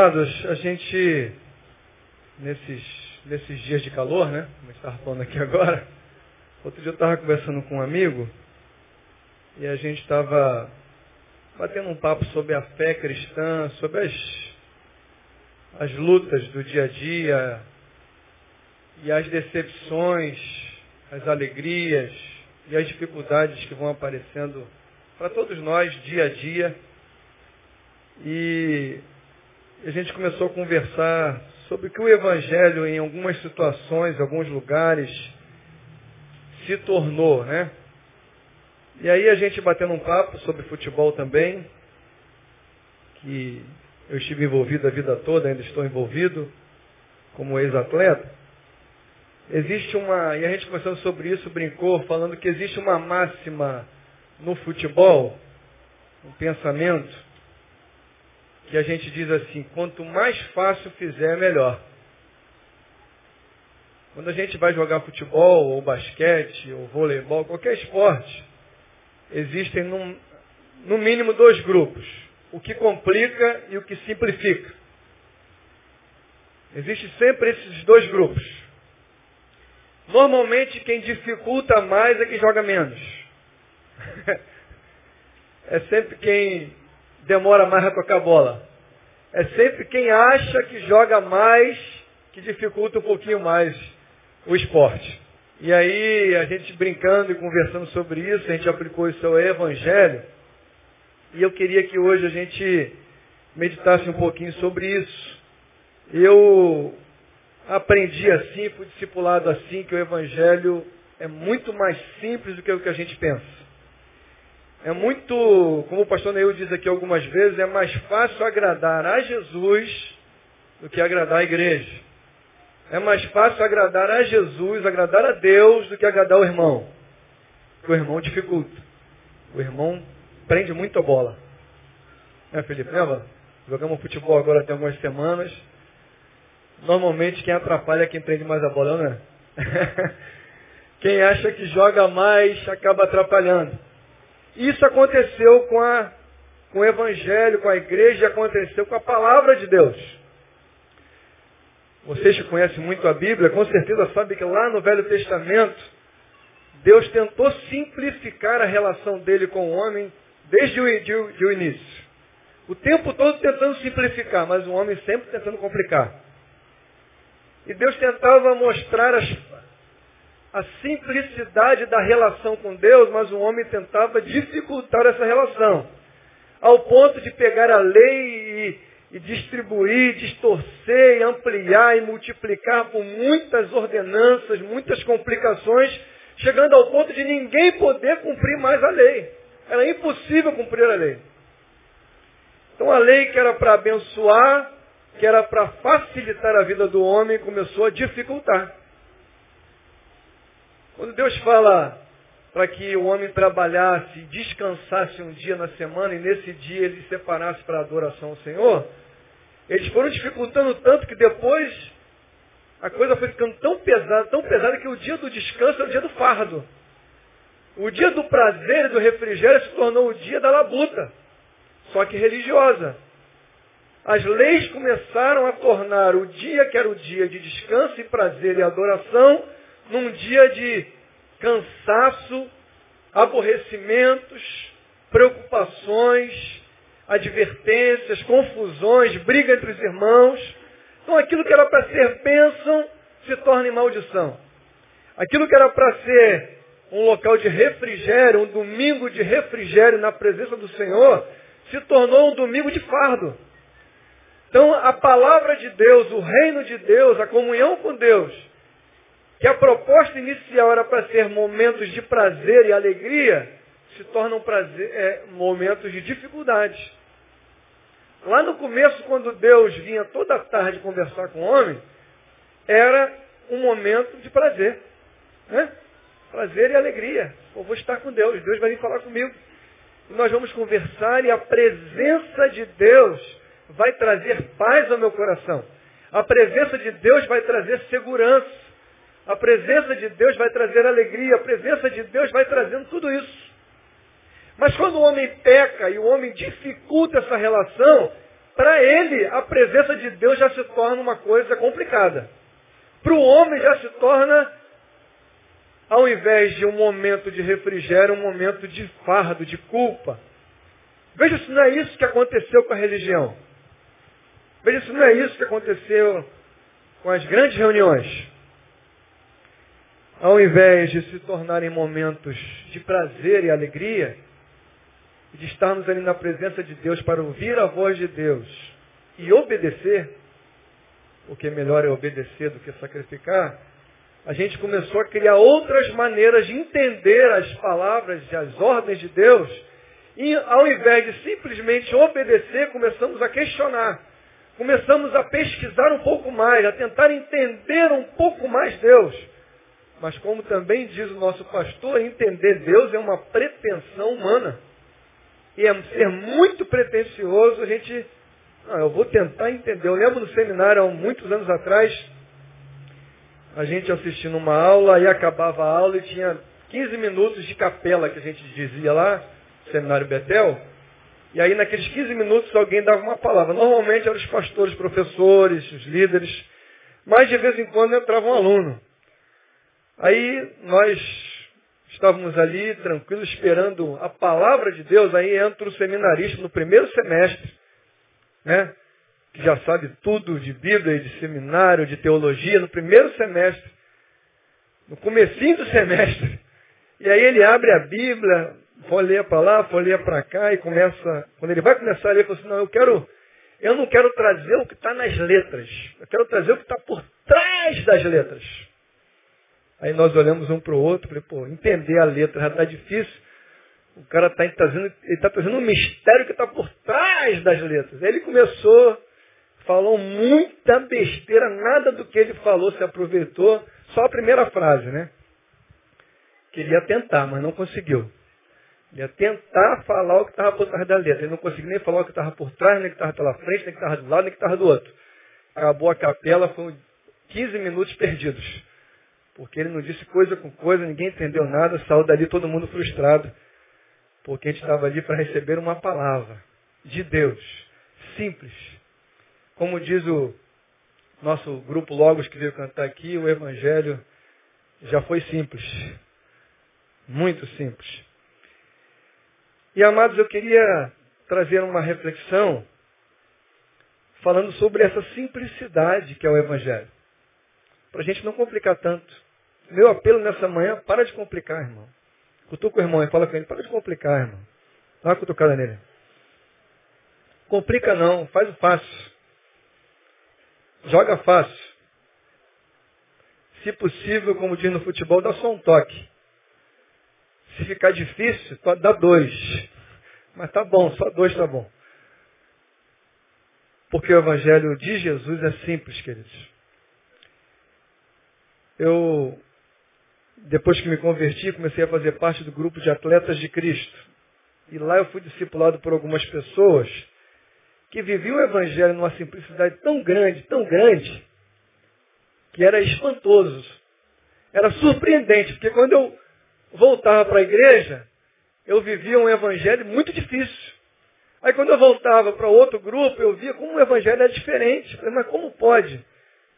Amados, a gente, nesses, nesses dias de calor, né? Como estava falando aqui agora, outro dia eu estava conversando com um amigo e a gente estava batendo um papo sobre a fé cristã, sobre as, as lutas do dia a dia e as decepções, as alegrias e as dificuldades que vão aparecendo para todos nós dia a dia. E a gente começou a conversar sobre que o Evangelho, em algumas situações, alguns lugares, se tornou, né? E aí a gente batendo um papo sobre futebol também, que eu estive envolvido a vida toda, ainda estou envolvido como ex-atleta. Existe uma, e a gente conversando sobre isso, brincou, falando que existe uma máxima no futebol, um pensamento, que a gente diz assim, quanto mais fácil fizer, melhor. Quando a gente vai jogar futebol, ou basquete, ou voleibol, qualquer esporte, existem no, no mínimo dois grupos. O que complica e o que simplifica. Existem sempre esses dois grupos. Normalmente quem dificulta mais é quem joga menos. é sempre quem demora mais a tocar a bola. É sempre quem acha que joga mais que dificulta um pouquinho mais o esporte. E aí, a gente brincando e conversando sobre isso, a gente aplicou isso ao Evangelho. E eu queria que hoje a gente meditasse um pouquinho sobre isso. Eu aprendi assim, fui discipulado assim, que o Evangelho é muito mais simples do que o que a gente pensa. É muito, como o pastor Neil diz aqui algumas vezes, é mais fácil agradar a Jesus do que agradar a igreja. É mais fácil agradar a Jesus, agradar a Deus, do que agradar o irmão. Porque o irmão dificulta. O irmão prende muito a bola. Né, Felipe? Lembra? Jogamos futebol agora tem algumas semanas. Normalmente quem atrapalha é quem prende mais a bola, não é? quem acha que joga mais acaba atrapalhando. Isso aconteceu com, a, com o Evangelho, com a igreja, aconteceu com a palavra de Deus. Vocês que conhecem muito a Bíblia, com certeza sabem que lá no Velho Testamento, Deus tentou simplificar a relação dele com o homem desde o, de, de o início. O tempo todo tentando simplificar, mas o homem sempre tentando complicar. E Deus tentava mostrar as, a simplicidade da relação com Deus, mas o homem tentava dificultar essa relação. Ao ponto de pegar a lei e, e distribuir, distorcer, e ampliar e multiplicar com muitas ordenanças, muitas complicações, chegando ao ponto de ninguém poder cumprir mais a lei. Era impossível cumprir a lei. Então a lei que era para abençoar, que era para facilitar a vida do homem, começou a dificultar. Quando Deus fala para que o homem trabalhasse, descansasse um dia na semana e nesse dia ele se separasse para a adoração ao Senhor, eles foram dificultando tanto que depois a coisa foi ficando tão pesada, tão pesada que o dia do descanso é o dia do fardo. O dia do prazer e do refrigério se tornou o dia da labuta, só que religiosa. As leis começaram a tornar o dia que era o dia de descanso e prazer e adoração num dia de cansaço, aborrecimentos, preocupações, advertências, confusões, briga entre os irmãos. Então aquilo que era para ser bênção se torna em maldição. Aquilo que era para ser um local de refrigério, um domingo de refrigério na presença do Senhor, se tornou um domingo de fardo. Então a palavra de Deus, o reino de Deus, a comunhão com Deus, que a proposta inicial era para ser momentos de prazer e alegria, se tornam prazer, é, momentos de dificuldade. Lá no começo, quando Deus vinha toda tarde conversar com o homem, era um momento de prazer. Né? Prazer e alegria. Eu vou estar com Deus, Deus vai vir falar comigo. E nós vamos conversar e a presença de Deus vai trazer paz ao meu coração. A presença de Deus vai trazer segurança. A presença de Deus vai trazer alegria, a presença de Deus vai trazendo tudo isso. Mas quando o homem peca e o homem dificulta essa relação, para ele a presença de Deus já se torna uma coisa complicada. Para o homem já se torna, ao invés de um momento de refrigério, um momento de fardo, de culpa. Veja se não é isso que aconteceu com a religião. Veja se não é isso que aconteceu com as grandes reuniões. Ao invés de se tornarem momentos de prazer e alegria, de estarmos ali na presença de Deus para ouvir a voz de Deus e obedecer, porque melhor é obedecer do que sacrificar, a gente começou a criar outras maneiras de entender as palavras e as ordens de Deus, e ao invés de simplesmente obedecer, começamos a questionar. Começamos a pesquisar um pouco mais, a tentar entender um pouco mais Deus. Mas como também diz o nosso pastor, entender Deus é uma pretensão humana. E é ser muito pretensioso a gente. Não, eu vou tentar entender. Eu lembro no seminário, há muitos anos atrás, a gente assistindo uma aula, aí acabava a aula e tinha 15 minutos de capela, que a gente dizia lá, seminário Betel. E aí naqueles 15 minutos alguém dava uma palavra. Normalmente eram os pastores, professores, os líderes. Mas de vez em quando entrava um aluno. Aí nós Estávamos ali tranquilos esperando a palavra de Deus, aí entra o seminarista no primeiro semestre, né? Que já sabe tudo de Bíblia, de seminário, de teologia, no primeiro semestre, no comecinho do semestre. E aí ele abre a Bíblia, folheia para lá, folheia para cá e começa, quando ele vai começar ele fala assim, não, eu quero, eu não quero trazer o que está nas letras, eu quero trazer o que está por trás das letras. Aí nós olhamos um para o outro, falei, pô, entender a letra já está difícil. O cara está trazendo, ele está trazendo um mistério que está por trás das letras. Aí ele começou, falou muita besteira, nada do que ele falou se aproveitou, só a primeira frase, né? Queria tentar, mas não conseguiu. Ia tentar falar o que estava por trás da letra. Ele não conseguiu nem falar o que estava por trás, nem o que estava pela frente, nem o que estava do lado, nem o que estava do outro. Acabou a capela, foram 15 minutos perdidos. Porque ele não disse coisa com coisa, ninguém entendeu nada, saiu dali todo mundo frustrado. Porque a gente estava ali para receber uma palavra de Deus, simples. Como diz o nosso grupo Logos que veio cantar aqui, o Evangelho já foi simples. Muito simples. E amados, eu queria trazer uma reflexão falando sobre essa simplicidade que é o Evangelho. Para a gente não complicar tanto. Meu apelo nessa manhã, para de complicar, irmão. Cutuca o irmão e fala com ele, para de complicar, irmão. Dá uma cutucada nele. Complica não, faz o fácil. Joga fácil. Se possível, como diz no futebol, dá só um toque. Se ficar difícil, dá dois. Mas tá bom, só dois tá bom. Porque o Evangelho de Jesus é simples, queridos. Eu depois que me converti, comecei a fazer parte do grupo de atletas de Cristo. E lá eu fui discipulado por algumas pessoas que viviam o Evangelho numa simplicidade tão grande, tão grande, que era espantoso. Era surpreendente, porque quando eu voltava para a igreja, eu vivia um Evangelho muito difícil. Aí quando eu voltava para outro grupo, eu via como o Evangelho é diferente. Mas como pode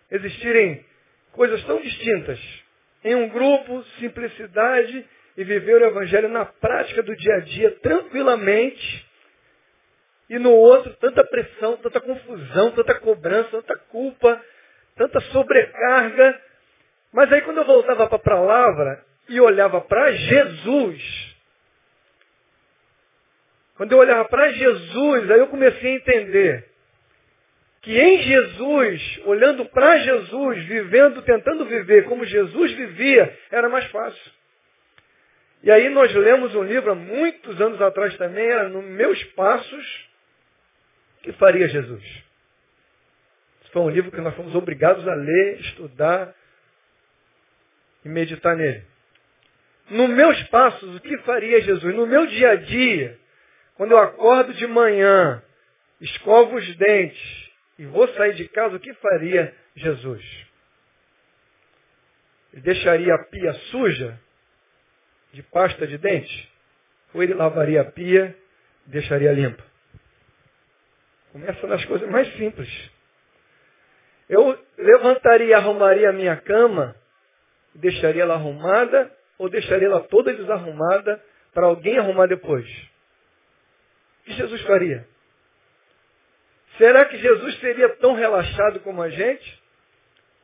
existirem coisas tão distintas? em um grupo, simplicidade e viver o Evangelho na prática do dia a dia, tranquilamente. E no outro, tanta pressão, tanta confusão, tanta cobrança, tanta culpa, tanta sobrecarga. Mas aí quando eu voltava para a palavra e olhava para Jesus, quando eu olhava para Jesus, aí eu comecei a entender que em Jesus, olhando para Jesus, vivendo, tentando viver como Jesus vivia, era mais fácil. E aí nós lemos um livro há muitos anos atrás também, era no Meus Passos, que faria Jesus. Esse foi um livro que nós fomos obrigados a ler, estudar e meditar nele. No meus passos, o que faria Jesus? No meu dia a dia, quando eu acordo de manhã, escovo os dentes, e vou sair de casa, o que faria Jesus? Ele deixaria a pia suja de pasta de dente? Ou ele lavaria a pia e deixaria limpa? Começa nas coisas mais simples. Eu levantaria e arrumaria a minha cama, deixaria ela arrumada ou deixaria ela toda desarrumada para alguém arrumar depois? O que Jesus faria? Será que Jesus seria tão relaxado como a gente?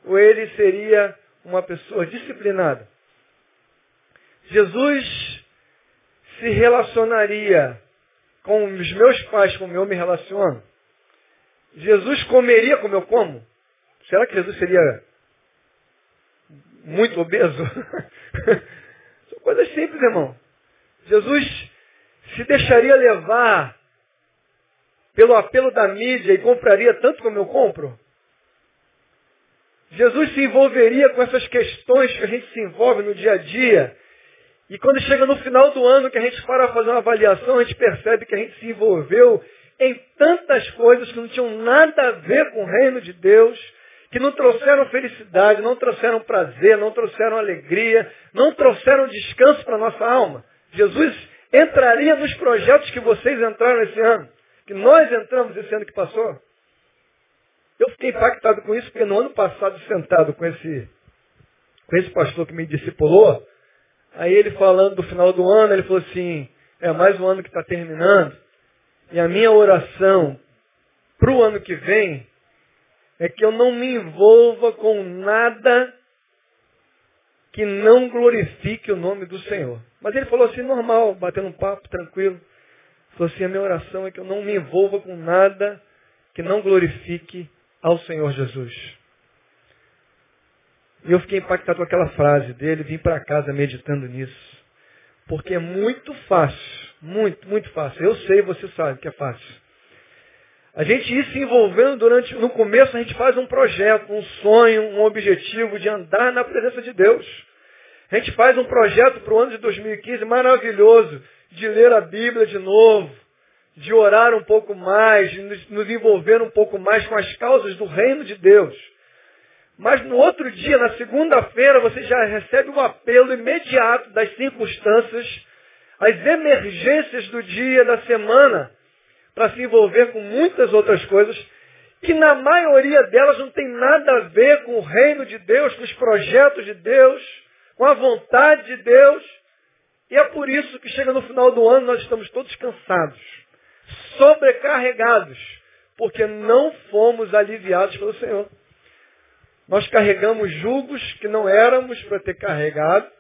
Ou ele seria uma pessoa disciplinada? Jesus se relacionaria com os meus pais como eu me relaciono? Jesus comeria como eu como? Será que Jesus seria muito obeso? São coisas simples, irmão. Jesus se deixaria levar pelo apelo da mídia e compraria tanto como eu compro? Jesus se envolveria com essas questões que a gente se envolve no dia a dia. E quando chega no final do ano que a gente para fazer uma avaliação, a gente percebe que a gente se envolveu em tantas coisas que não tinham nada a ver com o reino de Deus, que não trouxeram felicidade, não trouxeram prazer, não trouxeram alegria, não trouxeram descanso para a nossa alma. Jesus entraria nos projetos que vocês entraram esse ano, que nós entramos esse ano que passou. Eu fiquei impactado com isso, porque no ano passado, sentado com esse, com esse pastor que me discipulou, aí ele falando do final do ano, ele falou assim, é mais um ano que está terminando, e a minha oração para o ano que vem é que eu não me envolva com nada que não glorifique o nome do Senhor. Mas ele falou assim, normal, batendo um papo, tranquilo. Falou assim, a minha oração é que eu não me envolva com nada que não glorifique ao Senhor Jesus. E eu fiquei impactado com aquela frase dele, vim para casa meditando nisso. Porque é muito fácil, muito, muito fácil. Eu sei, você sabe que é fácil. A gente ir se envolvendo durante, no começo a gente faz um projeto, um sonho, um objetivo de andar na presença de Deus. A gente faz um projeto para o ano de 2015 maravilhoso, de ler a Bíblia de novo, de orar um pouco mais, de nos envolver um pouco mais com as causas do reino de Deus. Mas no outro dia, na segunda-feira, você já recebe um apelo imediato das circunstâncias, as emergências do dia, da semana, para se envolver com muitas outras coisas, que na maioria delas não tem nada a ver com o reino de Deus, com os projetos de Deus, com a vontade de Deus. E é por isso que chega no final do ano nós estamos todos cansados sobrecarregados, porque não fomos aliviados pelo Senhor. Nós carregamos julgos que não éramos para ter carregado.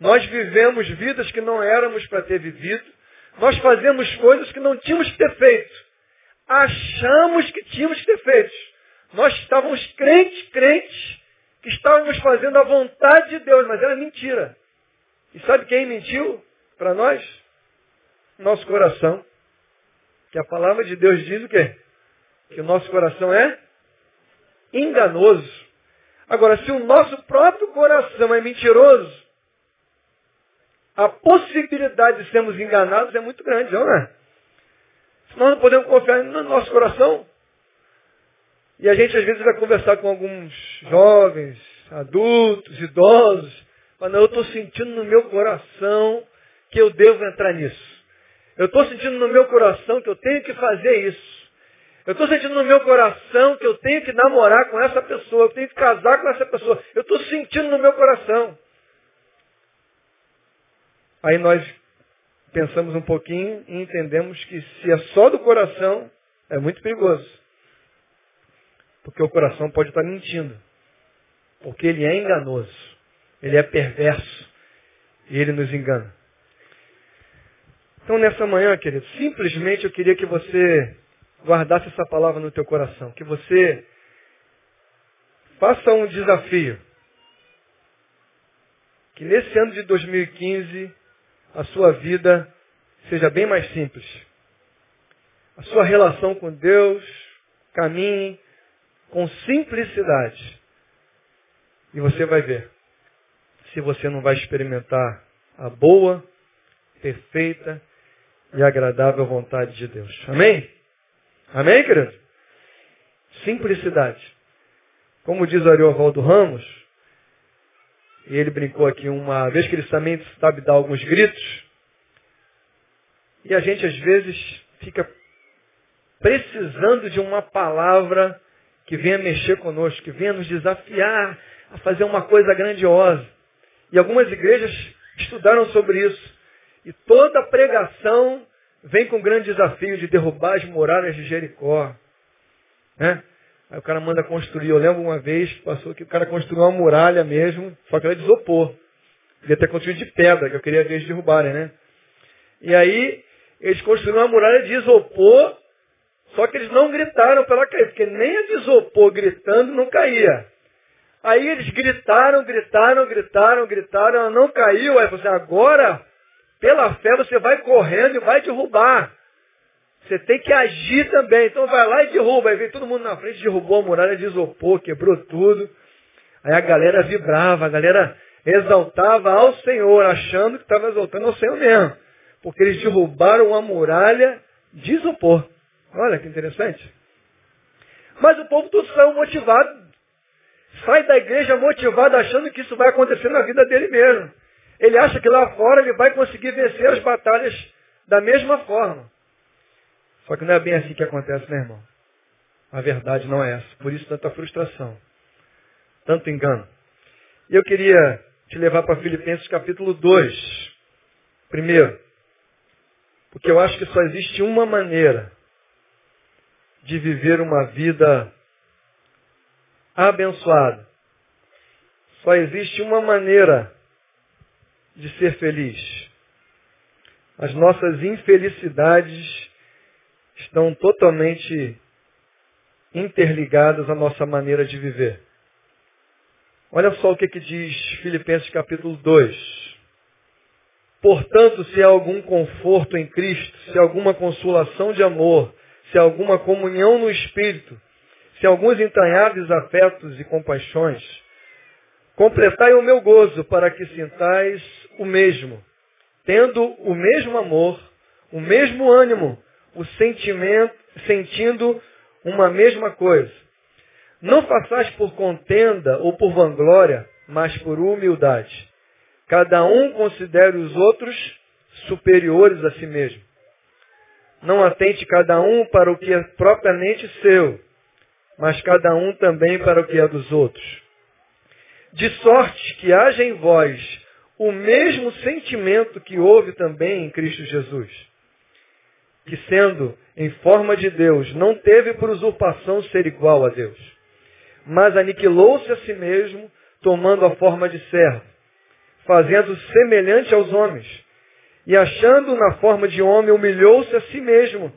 Nós vivemos vidas que não éramos para ter vivido. Nós fazemos coisas que não tínhamos que ter feito. Achamos que tínhamos que ter feito. Nós estávamos crentes, crentes, que estávamos fazendo a vontade de Deus, mas era mentira. E sabe quem mentiu para nós? Nosso coração. Que a palavra de Deus diz o quê? Que o nosso coração é enganoso. Agora, se o nosso próprio coração é mentiroso, a possibilidade de sermos enganados é muito grande, não é? Se nós não podemos confiar no nosso coração. E a gente às vezes vai conversar com alguns jovens, adultos, idosos, falando, eu estou sentindo no meu coração que eu devo entrar nisso. Eu estou sentindo no meu coração que eu tenho que fazer isso. Eu estou sentindo no meu coração que eu tenho que namorar com essa pessoa, eu tenho que casar com essa pessoa. Eu estou sentindo no meu coração. Aí nós pensamos um pouquinho e entendemos que se é só do coração, é muito perigoso. Porque o coração pode estar mentindo. Porque ele é enganoso. Ele é perverso. E ele nos engana. Então nessa manhã, querido, simplesmente eu queria que você guardasse essa palavra no teu coração, que você faça um desafio. Que nesse ano de 2015 a sua vida seja bem mais simples. A sua relação com Deus caminhe com simplicidade. E você vai ver se você não vai experimentar a boa, perfeita e agradável vontade de Deus. Amém? Amém, querido? Simplicidade. Como diz Ariovaldo Ramos, e ele brincou aqui uma vez que ele também sabe dar alguns gritos, e a gente às vezes fica precisando de uma palavra que venha mexer conosco, que venha nos desafiar a fazer uma coisa grandiosa. E algumas igrejas estudaram sobre isso. E toda pregação vem com o grande desafio de derrubar as muralhas de Jericó. Né? Aí o cara manda construir. Eu lembro uma vez, passou que o cara construiu uma muralha mesmo, só que ela desopor. Devia ter construído de pedra, que eu queria ver eles derrubarem, né? E aí, eles construíram uma muralha de isopor, só que eles não gritaram para ela cair, porque nem a de isopor gritando não caía. Aí eles gritaram, gritaram, gritaram, gritaram, ela não caiu. Aí você agora, pela fé, você vai correndo e vai derrubar. Você tem que agir também. Então vai lá e derruba. Aí vem todo mundo na frente, derrubou a muralha de isopor, quebrou tudo. Aí a galera vibrava, a galera exaltava ao Senhor, achando que estava exaltando ao Senhor mesmo. Porque eles derrubaram a muralha de isopor. Olha que interessante. Mas o povo todo saiu motivado. Sai da igreja motivado achando que isso vai acontecer na vida dele mesmo. Ele acha que lá fora ele vai conseguir vencer as batalhas da mesma forma. Só que não é bem assim que acontece, meu irmão. A verdade não é essa. Por isso tanta frustração. Tanto engano. E eu queria te levar para Filipenses capítulo 2. Primeiro. Porque eu acho que só existe uma maneira de viver uma vida abençoada. Só existe uma maneira de ser feliz. As nossas infelicidades estão totalmente interligadas à nossa maneira de viver. Olha só o que, que diz Filipenses capítulo 2. Portanto, se há algum conforto em Cristo, se há alguma consolação de amor, se há alguma comunhão no Espírito, se alguns entranháveis afetos e compaixões, completai o meu gozo para que sintais o mesmo, tendo o mesmo amor, o mesmo ânimo, o sentimento, sentindo uma mesma coisa. Não façais por contenda ou por vanglória, mas por humildade. Cada um considere os outros superiores a si mesmo. Não atente cada um para o que é propriamente seu, mas cada um também para o que é dos outros. De sorte que haja em vós o mesmo sentimento que houve também em Cristo Jesus, que sendo em forma de Deus, não teve por usurpação ser igual a Deus, mas aniquilou-se a si mesmo, tomando a forma de servo, fazendo semelhante aos homens, e achando na forma de homem, humilhou-se a si mesmo,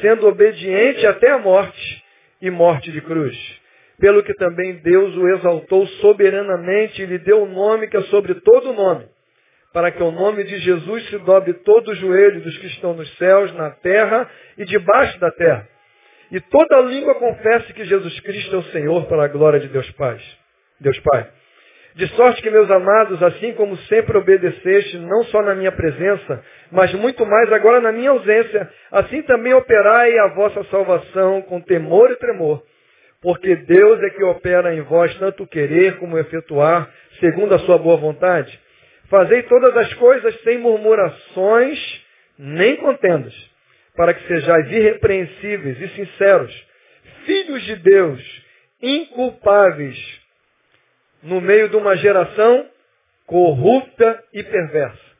sendo obediente até a morte e morte de cruz. Pelo que também Deus o exaltou soberanamente e lhe deu o um nome que é sobre todo nome, para que o nome de Jesus se dobre todo o joelho dos que estão nos céus, na terra e debaixo da terra. E toda língua confesse que Jesus Cristo é o Senhor para a glória de Deus Pai. Deus Pai. De sorte que, meus amados, assim como sempre obedeceste, não só na minha presença, mas muito mais agora na minha ausência, assim também operai a vossa salvação com temor e tremor. Porque Deus é que opera em vós tanto querer como efetuar, segundo a sua boa vontade. Fazei todas as coisas sem murmurações nem contendas, para que sejais irrepreensíveis e sinceros, filhos de Deus, inculpáveis, no meio de uma geração corrupta e perversa,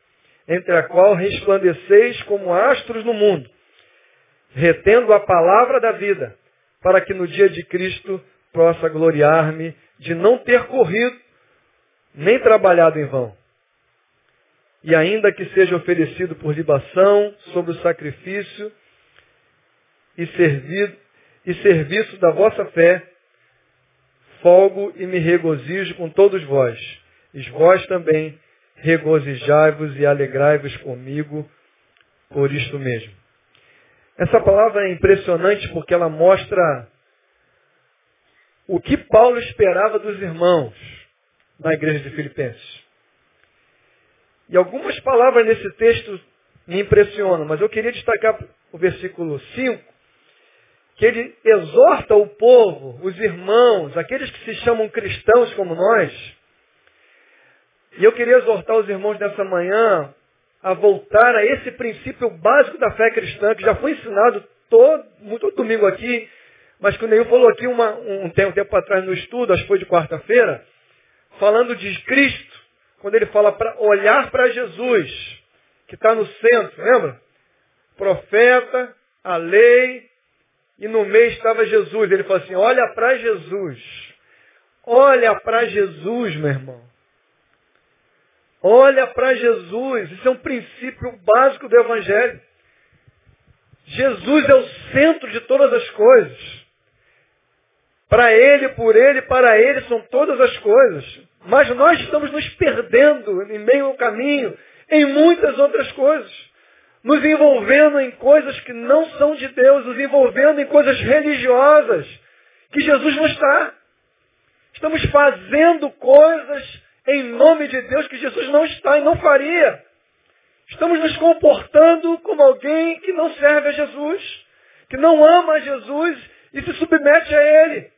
entre a qual resplandeceis como astros no mundo, retendo a palavra da vida, para que no dia de Cristo possa gloriar-me de não ter corrido nem trabalhado em vão. E ainda que seja oferecido por libação sobre o sacrifício e, servido, e serviço da vossa fé, folgo e me regozijo com todos vós. E vós também regozijai-vos e alegrai-vos comigo por isto mesmo. Essa palavra é impressionante porque ela mostra o que Paulo esperava dos irmãos na igreja de Filipenses. E algumas palavras nesse texto me impressionam, mas eu queria destacar o versículo 5, que ele exorta o povo, os irmãos, aqueles que se chamam cristãos como nós. E eu queria exortar os irmãos nessa manhã a voltar a esse princípio básico da fé cristã, que já foi ensinado todo, todo domingo aqui, mas que o Neil falou aqui uma, um, tempo, um tempo atrás no estudo, acho que foi de quarta-feira, falando de Cristo, quando ele fala para olhar para Jesus, que está no centro, lembra? Profeta, a lei, e no meio estava Jesus. Ele falou assim, olha para Jesus. Olha para Jesus, meu irmão. Olha para Jesus. Isso é um princípio básico do Evangelho. Jesus é o centro de todas as coisas. Para Ele, por Ele, para Ele são todas as coisas. Mas nós estamos nos perdendo em meio ao caminho em muitas outras coisas. Nos envolvendo em coisas que não são de Deus, nos envolvendo em coisas religiosas que Jesus não está. Estamos fazendo coisas em nome de Deus que Jesus não está e não faria. Estamos nos comportando como alguém que não serve a Jesus, que não ama a Jesus e se submete a Ele.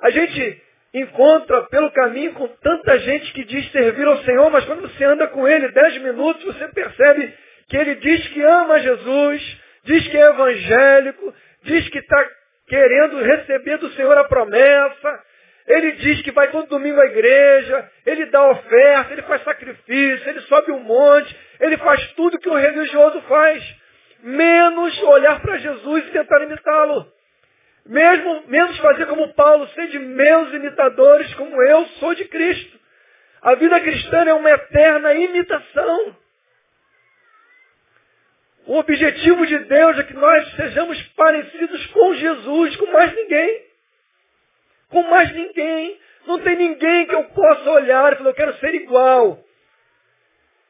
A gente encontra pelo caminho com tanta gente que diz servir ao Senhor, mas quando você anda com Ele dez minutos, você percebe que Ele diz que ama Jesus, diz que é evangélico, diz que está querendo receber do Senhor a promessa, ele diz que vai todo domingo à igreja, ele dá oferta, ele faz sacrifício, ele sobe um monte, ele faz tudo que o religioso faz, menos olhar para Jesus e tentar imitá-lo. Mesmo, menos fazer como Paulo, ser de meus imitadores, como eu sou de Cristo. A vida cristã é uma eterna imitação. O objetivo de Deus é que nós sejamos parecidos com Jesus, com mais ninguém com mais ninguém. Não tem ninguém que eu possa olhar e falar, eu quero ser igual.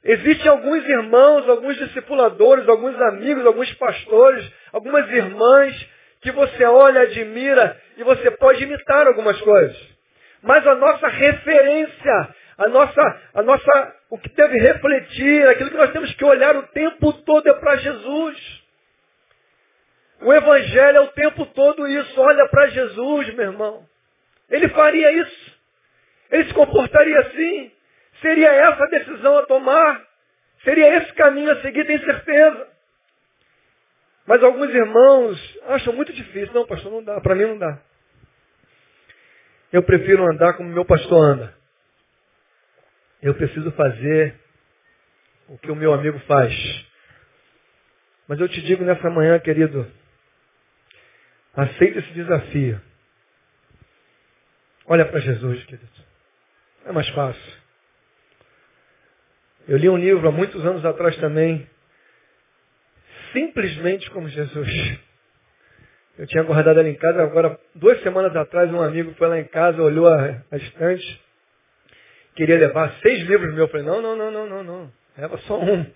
Existem alguns irmãos, alguns discipuladores, alguns amigos, alguns pastores, algumas irmãs que você olha, admira e você pode imitar algumas coisas. Mas a nossa referência, a nossa, a nossa, o que deve refletir, aquilo que nós temos que olhar o tempo todo é para Jesus. O Evangelho é o tempo todo isso. Olha para Jesus, meu irmão. Ele faria isso. Ele se comportaria assim. Seria essa a decisão a tomar. Seria esse caminho a seguir, tenho certeza. Mas alguns irmãos acham muito difícil. Não, pastor, não dá. Para mim não dá. Eu prefiro andar como meu pastor anda. Eu preciso fazer o que o meu amigo faz. Mas eu te digo nessa manhã, querido, aceita esse desafio. Olha para Jesus, querido. É mais fácil. Eu li um livro há muitos anos atrás também, simplesmente como Jesus. Eu tinha guardado ela em casa, agora, duas semanas atrás, um amigo foi lá em casa, olhou a, a estante, queria levar seis livros meus. Eu falei, não, não, não, não, não, não. Leva só um.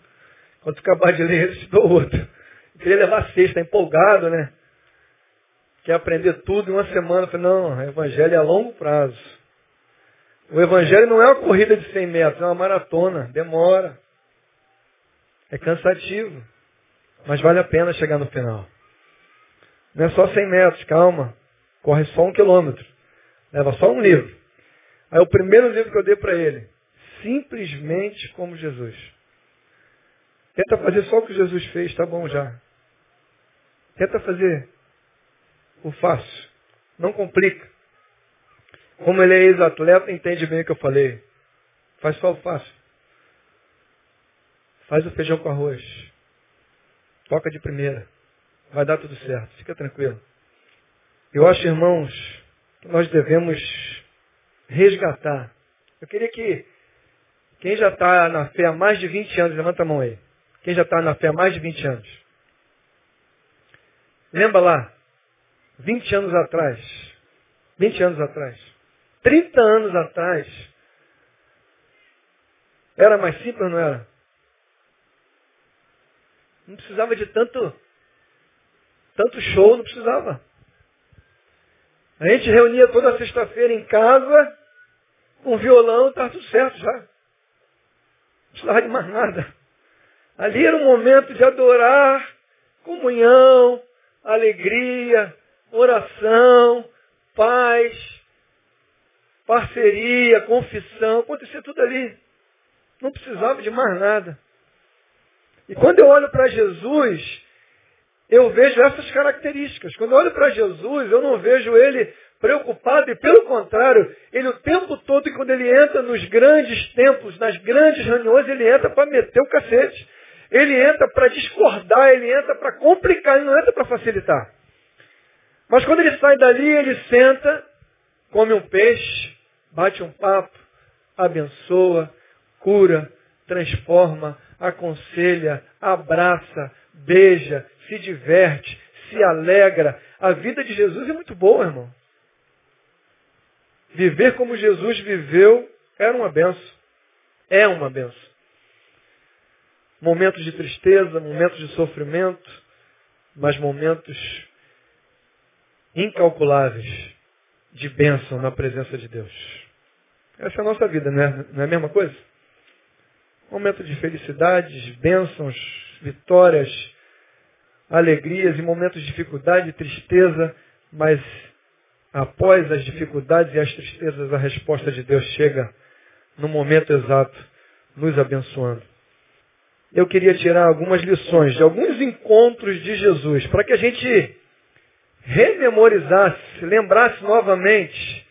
Quando acabar de ler esse, te dou outro. Eu queria levar seis, está empolgado, né? Quer aprender tudo em uma semana. Falei, não, o evangelho é a longo prazo. O evangelho não é uma corrida de 100 metros, é uma maratona, demora. É cansativo, mas vale a pena chegar no final. Não é só 100 metros, calma. Corre só um quilômetro. Leva só um livro. Aí o primeiro livro que eu dei para ele, simplesmente como Jesus. Tenta fazer só o que Jesus fez, tá bom já. Tenta fazer o fácil. Não complica. Como ele é ex-atleta, entende bem o que eu falei. Faz só o fácil. Faz o feijão com arroz. Toca de primeira. Vai dar tudo certo. Fica tranquilo. Eu acho, irmãos, que nós devemos resgatar. Eu queria que quem já está na fé há mais de 20 anos, levanta a mão aí. Quem já está na fé há mais de 20 anos. Lembra lá, 20 anos atrás, 20 anos atrás, 30 anos atrás, era mais simples não era? Não precisava de tanto, tanto show, não precisava. A gente reunia toda sexta-feira em casa, com violão, estava tudo certo já. Não precisava de mais nada. Ali era um momento de adorar, comunhão, alegria, oração, paz, parceria, confissão, acontecia tudo ali. Não precisava de mais nada. E quando eu olho para Jesus, eu vejo essas características. Quando eu olho para Jesus, eu não vejo ele preocupado e, pelo contrário, ele o tempo todo, quando ele entra nos grandes templos, nas grandes reuniões, ele entra para meter o cacete. Ele entra para discordar, ele entra para complicar, ele não entra para facilitar. Mas quando ele sai dali, ele senta, come um peixe, bate um papo, abençoa, cura, transforma, aconselha, abraça, beija, se diverte, se alegra. A vida de Jesus é muito boa, irmão. Viver como Jesus viveu era uma benção. É uma benção. Momentos de tristeza, momentos de sofrimento, mas momentos incalculáveis de bênção na presença de Deus. Essa é a nossa vida, né? não é a mesma coisa? Momento de felicidades, bênçãos, vitórias, alegrias e momentos de dificuldade tristeza, mas após as dificuldades e as tristezas, a resposta de Deus chega no momento exato, nos abençoando. Eu queria tirar algumas lições de alguns encontros de Jesus, para que a gente rememorizasse, lembrasse novamente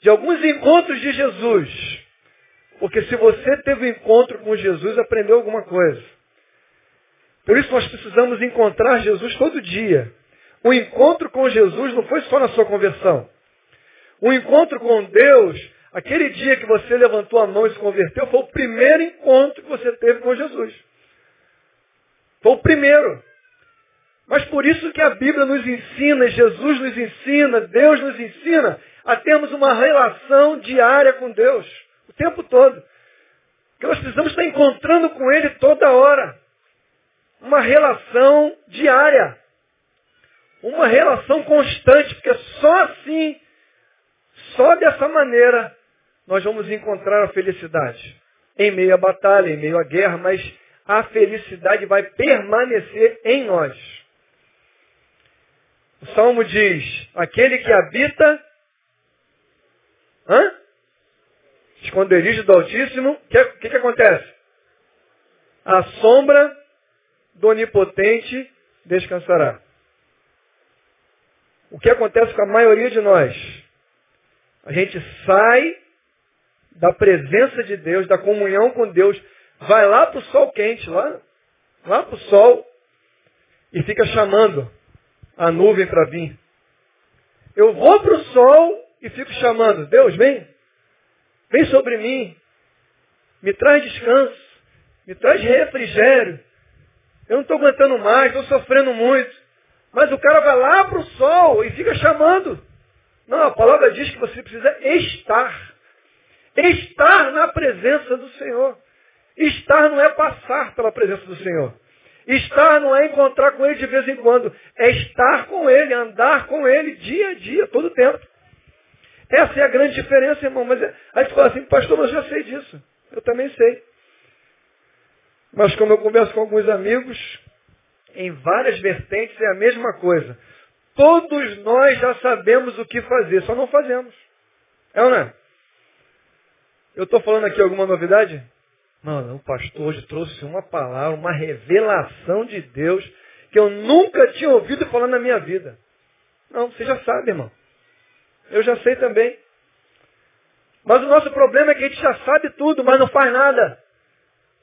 de alguns encontros de Jesus. Porque se você teve um encontro com Jesus, aprendeu alguma coisa. Por isso nós precisamos encontrar Jesus todo dia. O encontro com Jesus não foi só na sua conversão. O encontro com Deus, aquele dia que você levantou a mão e se converteu, foi o primeiro encontro que você teve com Jesus. Foi o primeiro. Mas por isso que a Bíblia nos ensina, Jesus nos ensina, Deus nos ensina a termos uma relação diária com Deus, o tempo todo. Que nós precisamos estar encontrando com Ele toda hora. Uma relação diária. Uma relação constante, porque só assim, só dessa maneira, nós vamos encontrar a felicidade. Em meio à batalha, em meio à guerra, mas a felicidade vai permanecer em nós. O Salmo diz, aquele que habita hã? esconderijo do Altíssimo, o que, que, que acontece? A sombra do Onipotente descansará. O que acontece com a maioria de nós? A gente sai da presença de Deus, da comunhão com Deus, vai lá para o sol quente, lá, lá para o sol, e fica chamando a nuvem para vir. Eu vou para o sol e fico chamando, Deus, vem, vem sobre mim, me traz descanso, me traz refrigério. Eu não estou aguentando mais, estou sofrendo muito. Mas o cara vai lá para o sol e fica chamando. Não, a palavra diz que você precisa estar. Estar na presença do Senhor. Estar não é passar pela presença do Senhor. Estar não é encontrar com Ele de vez em quando. É estar com Ele, andar com Ele dia a dia, todo tempo. Essa é a grande diferença, irmão. Mas é... aí você fala assim, pastor, mas eu já sei disso. Eu também sei. Mas como eu converso com alguns amigos, em várias vertentes é a mesma coisa. Todos nós já sabemos o que fazer, só não fazemos. É ou não é? Eu estou falando aqui alguma novidade? Mano, o pastor hoje trouxe uma palavra, uma revelação de Deus que eu nunca tinha ouvido falar na minha vida. Não, você já sabe, irmão. Eu já sei também. Mas o nosso problema é que a gente já sabe tudo, mas não faz nada.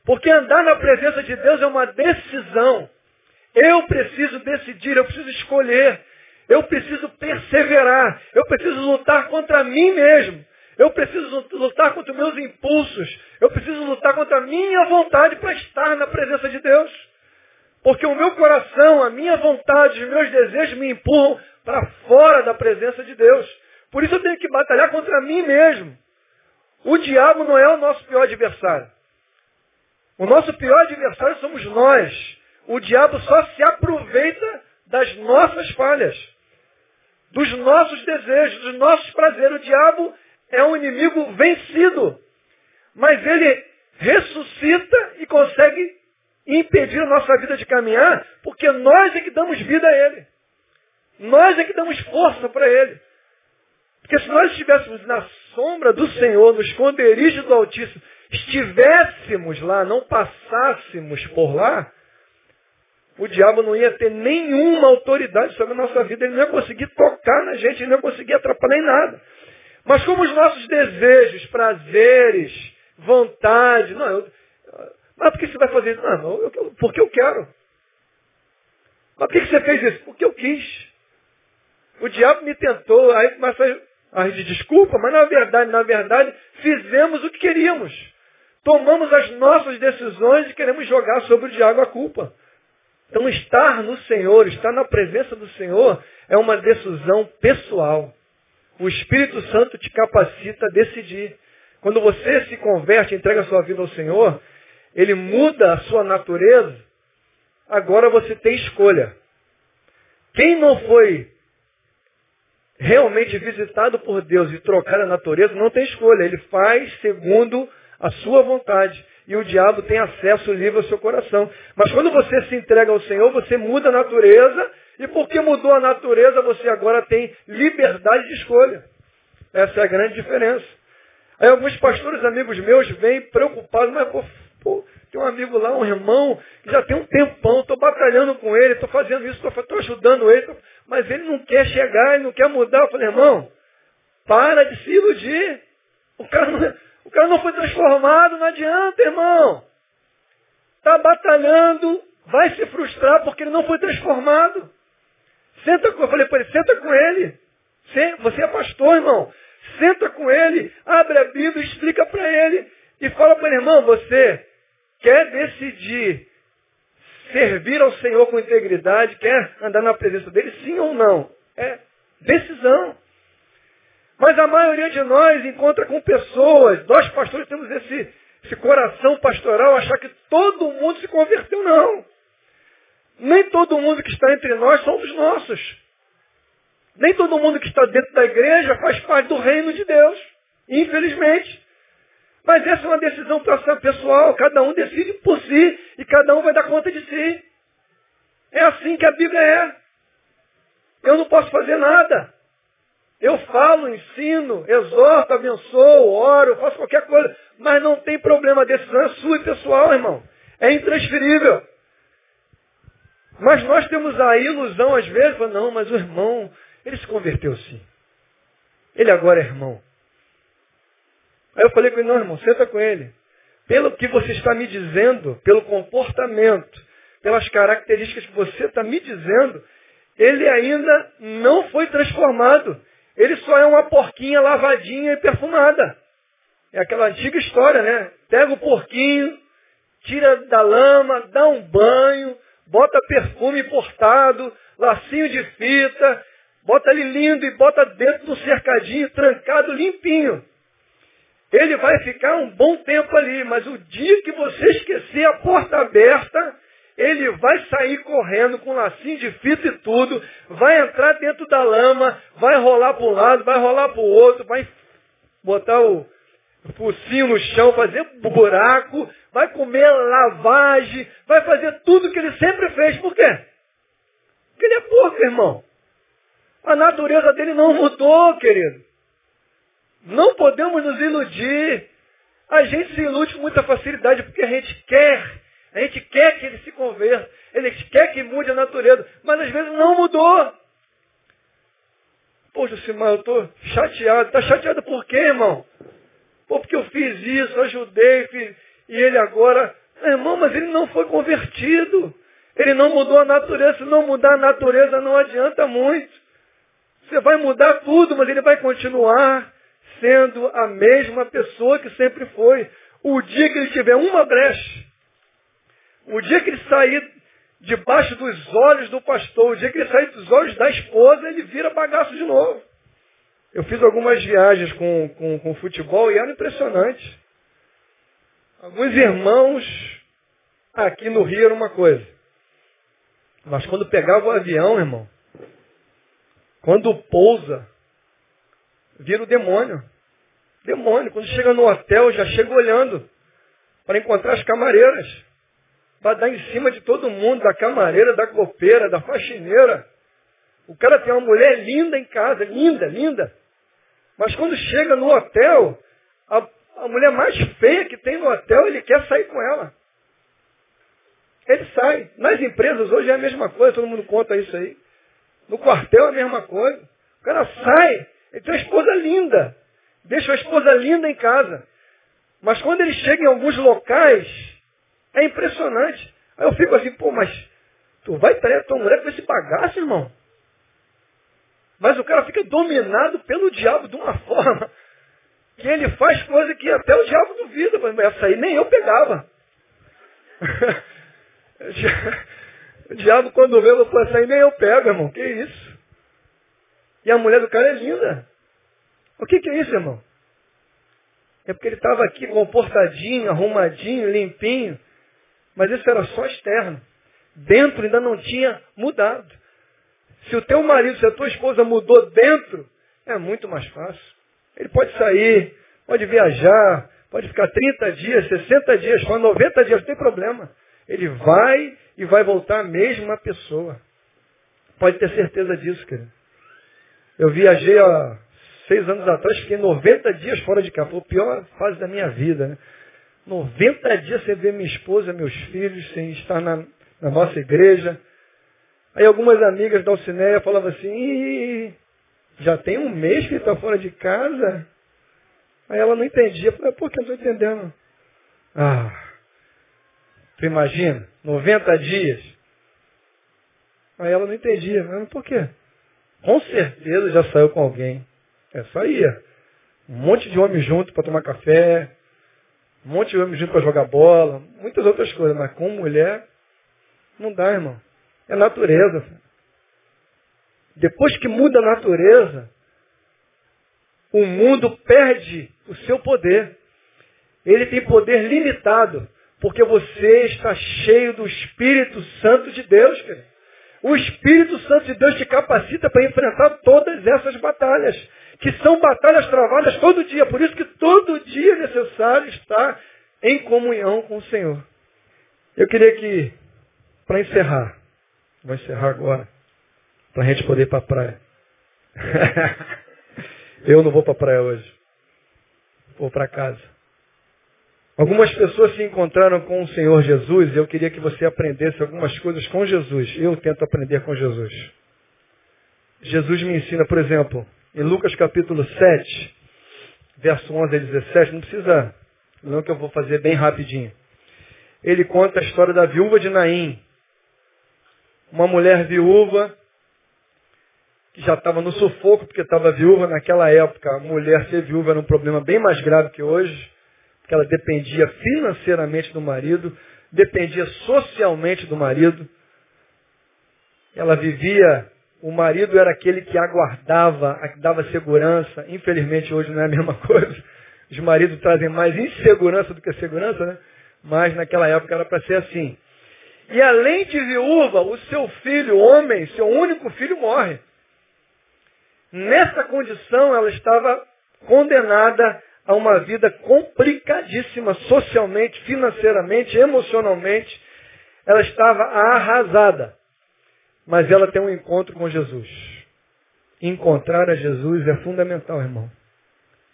Porque andar na presença de Deus é uma decisão. Eu preciso decidir, eu preciso escolher. Eu preciso perseverar. Eu preciso lutar contra mim mesmo. Eu preciso lutar contra os meus impulsos. Eu preciso lutar contra a minha vontade para estar na presença de Deus. Porque o meu coração, a minha vontade, os meus desejos me empurram para fora da presença de Deus. Por isso eu tenho que batalhar contra mim mesmo. O diabo não é o nosso pior adversário. O nosso pior adversário somos nós. O diabo só se aproveita das nossas falhas, dos nossos desejos, dos nossos prazeres. O diabo é um inimigo vencido. Mas ele ressuscita e consegue impedir a nossa vida de caminhar, porque nós é que damos vida a ele. Nós é que damos força para ele. Porque se nós estivéssemos na sombra do Senhor, no esconderijo do Altíssimo, estivéssemos lá, não passássemos por lá, o diabo não ia ter nenhuma autoridade sobre a nossa vida, ele não ia conseguir tocar na gente, ele não ia conseguir atrapalhar em nada. Mas como os nossos desejos, prazeres, vontade, não, eu, mas por que você vai fazer isso? Não, não eu, porque eu quero. Mas por que você fez isso? Porque eu quis. O diabo me tentou, aí começa a de desculpa, mas na verdade, na verdade, fizemos o que queríamos. Tomamos as nossas decisões e queremos jogar sobre o diabo a culpa. Então estar no Senhor, estar na presença do Senhor, é uma decisão pessoal. O Espírito Santo te capacita a decidir. Quando você se converte, entrega a sua vida ao Senhor, ele muda a sua natureza, agora você tem escolha. Quem não foi realmente visitado por Deus e trocar a natureza, não tem escolha. Ele faz segundo a sua vontade. E o diabo tem acesso livre ao seu coração. Mas quando você se entrega ao Senhor, você muda a natureza. E porque mudou a natureza, você agora tem liberdade de escolha. Essa é a grande diferença. Aí alguns pastores amigos meus vêm preocupados, mas pô, pô tem um amigo lá, um irmão, que já tem um tempão, estou batalhando com ele, estou fazendo isso, estou ajudando ele, tô... mas ele não quer chegar, ele não quer mudar. Eu falei, irmão, para de se iludir. O cara não, o cara não foi transformado, não adianta, irmão. Está batalhando, vai se frustrar porque ele não foi transformado. Senta com, eu falei para ele, senta com ele. Você é pastor, irmão. Senta com ele, abre a Bíblia, explica para ele e fala para ele, irmão, você quer decidir servir ao Senhor com integridade, quer andar na presença dele, sim ou não? É decisão. Mas a maioria de nós encontra com pessoas, nós pastores temos esse, esse coração pastoral, achar que todo mundo se converteu, não. Nem todo mundo que está entre nós são dos nossos. Nem todo mundo que está dentro da igreja faz parte do reino de Deus. Infelizmente. Mas essa é uma decisão pessoal. Cada um decide por si e cada um vai dar conta de si. É assim que a Bíblia é. Eu não posso fazer nada. Eu falo, ensino, exorto, abençoo, oro, faço qualquer coisa. Mas não tem problema, a decisão é sua e pessoal, irmão. É intransferível. Mas nós temos a ilusão, às vezes, não, mas o irmão, ele se converteu sim. Ele agora é irmão. Aí eu falei com ele, não, irmão, senta com ele. Pelo que você está me dizendo, pelo comportamento, pelas características que você está me dizendo, ele ainda não foi transformado. Ele só é uma porquinha lavadinha e perfumada. É aquela antiga história, né? Pega o porquinho, tira da lama, dá um banho, bota perfume importado, lacinho de fita, bota ele lindo e bota dentro do cercadinho, trancado, limpinho. Ele vai ficar um bom tempo ali, mas o dia que você esquecer a porta aberta, ele vai sair correndo com lacinho de fita e tudo, vai entrar dentro da lama, vai rolar para um lado, vai rolar para o outro, vai botar o focinho no chão, fazer buraco, vai comer lavagem, vai fazer tudo que ele sempre fez. Por quê? Porque ele é porco, irmão. A natureza dele não mudou, querido. Não podemos nos iludir. A gente se ilude com muita facilidade porque a gente quer a gente quer que ele se converta. Ele quer que mude a natureza. Mas às vezes não mudou. Poxa, Simão, eu estou chateado. Está chateado por quê, irmão? Pô, porque eu fiz isso, ajudei, fiz... e ele agora. Irmão, mas ele não foi convertido. Ele não mudou a natureza. Se não mudar a natureza, não adianta muito. Você vai mudar tudo, mas ele vai continuar sendo a mesma pessoa que sempre foi. O dia que ele tiver uma brecha, o dia que ele sair debaixo dos olhos do pastor, o dia que ele sair dos olhos da esposa, ele vira bagaço de novo. Eu fiz algumas viagens com, com, com futebol e era impressionante. Alguns irmãos aqui no Rio era uma coisa. Mas quando pegava o avião, irmão, quando pousa, vira o demônio. Demônio. Quando chega no hotel, já chega olhando para encontrar as camareiras para dar em cima de todo mundo, da camareira, da copeira, da faxineira. O cara tem uma mulher linda em casa, linda, linda. Mas quando chega no hotel, a, a mulher mais feia que tem no hotel, ele quer sair com ela. Ele sai. Nas empresas hoje é a mesma coisa, todo mundo conta isso aí. No quartel é a mesma coisa. O cara sai, ele tem uma esposa linda. Deixa a esposa linda em casa. Mas quando ele chega em alguns locais, é impressionante. Aí eu fico assim, pô, mas tu vai trair a tua mulher com esse bagaço, irmão? Mas o cara fica dominado pelo diabo de uma forma que ele faz coisa que até o diabo duvida. Essa aí nem eu pegava. o diabo quando vê, eu essa aí nem eu pego, irmão. Que isso? E a mulher do cara é linda. O que, que é isso, irmão? É porque ele estava aqui comportadinho, arrumadinho, limpinho. Mas isso era só externo. Dentro ainda não tinha mudado. Se o teu marido, se a tua esposa mudou dentro, é muito mais fácil. Ele pode sair, pode viajar, pode ficar 30 dias, 60 dias, 90 dias, não tem problema. Ele vai e vai voltar a mesma pessoa. Pode ter certeza disso, querido. Eu viajei há seis anos atrás, fiquei 90 dias fora de casa. Foi a pior fase da minha vida. Né? 90 dias sem ver minha esposa, meus filhos, sem estar na, na nossa igreja. Aí algumas amigas da Alcineia falavam assim, já tem um mês que ele está fora de casa? Aí ela não entendia. Eu por que não estou entendendo? Ah, tu imagina, 90 dias. Aí ela não entendia. Mas por quê? Com certeza já saiu com alguém. É, saía. Um monte de homem junto para tomar café, um monte de homem junto para jogar bola, muitas outras coisas, mas com mulher não dá, irmão. É natureza. Depois que muda a natureza, o mundo perde o seu poder. Ele tem poder limitado, porque você está cheio do Espírito Santo de Deus, querido. O Espírito Santo de Deus te capacita para enfrentar todas essas batalhas que são batalhas travadas todo dia. Por isso que todo dia é necessário estar em comunhão com o Senhor. Eu queria que, para encerrar, vou encerrar agora, para a gente poder ir para a praia. Eu não vou para a praia hoje. Vou para casa. Algumas pessoas se encontraram com o Senhor Jesus e eu queria que você aprendesse algumas coisas com Jesus. Eu tento aprender com Jesus. Jesus me ensina, por exemplo, em Lucas capítulo 7, verso 11 a 17, não precisa, não que eu vou fazer bem rapidinho. Ele conta a história da viúva de Naim. Uma mulher viúva que já estava no sufoco porque estava viúva naquela época. A mulher ser viúva era um problema bem mais grave que hoje, porque ela dependia financeiramente do marido, dependia socialmente do marido. Ela vivia o marido era aquele que aguardava, que dava segurança. Infelizmente hoje não é a mesma coisa. Os maridos trazem mais insegurança do que segurança, né? Mas naquela época era para ser assim. E além de viúva, o seu filho, homem, seu único filho, morre. Nessa condição, ela estava condenada a uma vida complicadíssima, socialmente, financeiramente, emocionalmente. Ela estava arrasada. Mas ela tem um encontro com Jesus. Encontrar a Jesus é fundamental, irmão.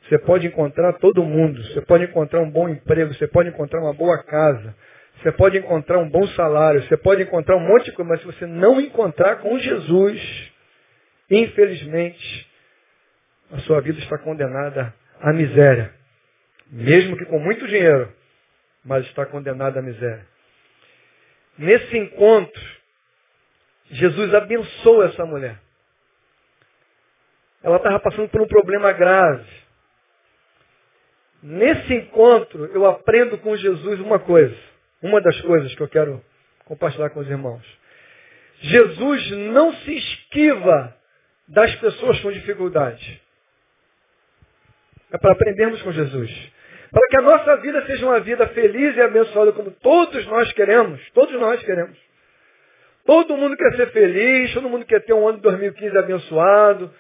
Você pode encontrar todo mundo, você pode encontrar um bom emprego, você pode encontrar uma boa casa, você pode encontrar um bom salário, você pode encontrar um monte de coisa, mas se você não encontrar com Jesus, infelizmente, a sua vida está condenada à miséria. Mesmo que com muito dinheiro, mas está condenada à miséria. Nesse encontro, Jesus abençoa essa mulher. Ela estava passando por um problema grave. Nesse encontro, eu aprendo com Jesus uma coisa. Uma das coisas que eu quero compartilhar com os irmãos. Jesus não se esquiva das pessoas com dificuldade. É para aprendermos com Jesus. Para que a nossa vida seja uma vida feliz e abençoada como todos nós queremos. Todos nós queremos. Todo mundo quer ser feliz, todo mundo quer ter um ano de 2015 abençoado.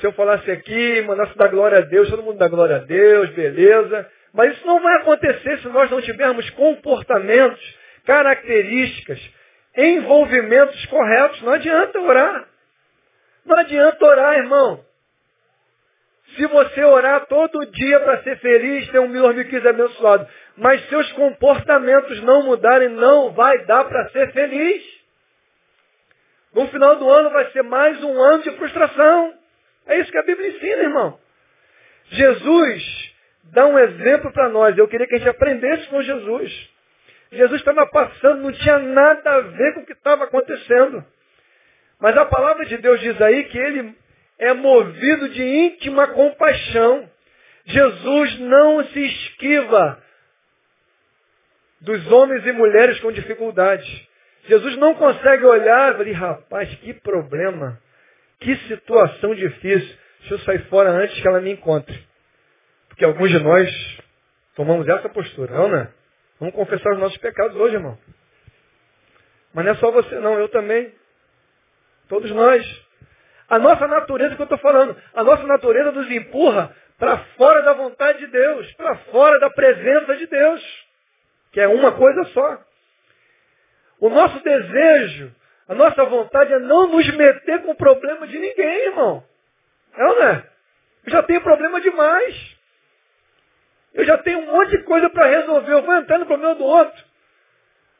Se eu falasse aqui, mandasse dar glória a Deus, todo mundo dá glória a Deus, beleza. Mas isso não vai acontecer se nós não tivermos comportamentos, características, envolvimentos corretos. Não adianta orar. Não adianta orar, irmão. Se você orar todo dia para ser feliz, ter um mil abençoado, mas seus comportamentos não mudarem, não vai dar para ser feliz. No final do ano vai ser mais um ano de frustração. É isso que a Bíblia ensina, irmão. Jesus dá um exemplo para nós. Eu queria que a gente aprendesse com Jesus. Jesus estava passando, não tinha nada a ver com o que estava acontecendo. Mas a palavra de Deus diz aí que ele é movido de íntima compaixão. Jesus não se esquiva dos homens e mulheres com dificuldades. Jesus não consegue olhar e falar, rapaz, que problema, que situação difícil. Deixa eu sair fora antes que ela me encontre. Porque alguns de nós tomamos essa postura, não, né? Vamos confessar os nossos pecados hoje, irmão. Mas não é só você não, eu também. Todos nós. A nossa natureza que eu estou falando, a nossa natureza nos empurra para fora da vontade de Deus, para fora da presença de Deus, que é uma coisa só. O nosso desejo, a nossa vontade é não nos meter com o problema de ninguém, irmão. É ou não é? Eu já tenho problema demais. Eu já tenho um monte de coisa para resolver. Eu vou entrar no problema do outro.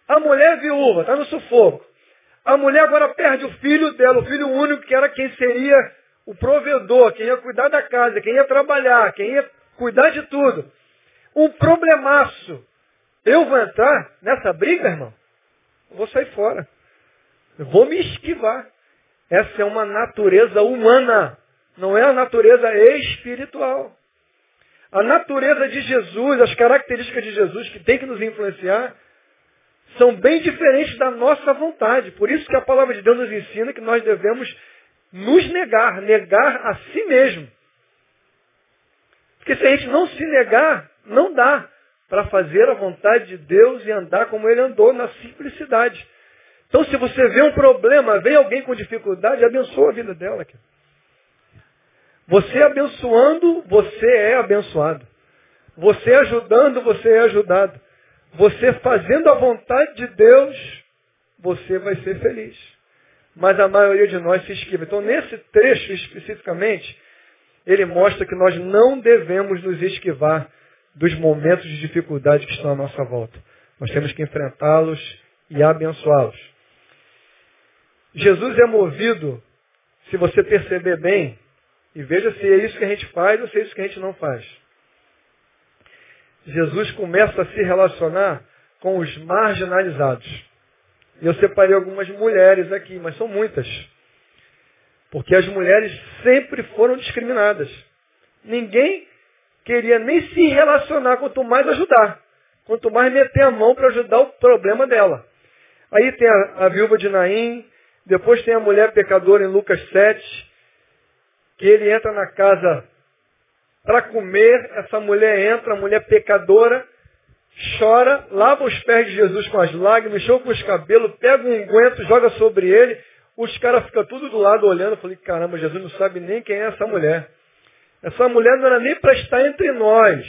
A mulher viúva, está no sufoco. A mulher agora perde o filho dela, o filho único que era quem seria o provedor, quem ia cuidar da casa, quem ia trabalhar, quem ia cuidar de tudo. Um problemaço. Eu vou entrar nessa briga, irmão? Eu vou sair fora. Eu vou me esquivar. Essa é uma natureza humana, não é a natureza espiritual. A natureza de Jesus, as características de Jesus que tem que nos influenciar, são bem diferentes da nossa vontade. Por isso que a palavra de Deus nos ensina que nós devemos nos negar, negar a si mesmo. Porque se a gente não se negar, não dá para fazer a vontade de Deus e andar como ele andou, na simplicidade. Então se você vê um problema, vem alguém com dificuldade, abençoa a vida dela. Você abençoando, você é abençoado. Você ajudando, você é ajudado. Você fazendo a vontade de Deus, você vai ser feliz. Mas a maioria de nós se esquiva. Então, nesse trecho especificamente, ele mostra que nós não devemos nos esquivar dos momentos de dificuldade que estão à nossa volta. Nós temos que enfrentá-los e abençoá-los. Jesus é movido, se você perceber bem, e veja se é isso que a gente faz ou se é isso que a gente não faz. Jesus começa a se relacionar com os marginalizados. E eu separei algumas mulheres aqui, mas são muitas. Porque as mulheres sempre foram discriminadas. Ninguém queria nem se relacionar, quanto mais ajudar. Quanto mais meter a mão para ajudar o problema dela. Aí tem a, a viúva de Naim, depois tem a mulher pecadora em Lucas 7, que ele entra na casa para comer, essa mulher entra, a mulher pecadora, chora, lava os pés de Jesus com as lágrimas, com os cabelos, pega um unguento, joga sobre ele, os caras ficam tudo do lado olhando, eu falei, caramba, Jesus não sabe nem quem é essa mulher. Essa mulher não era nem para estar entre nós.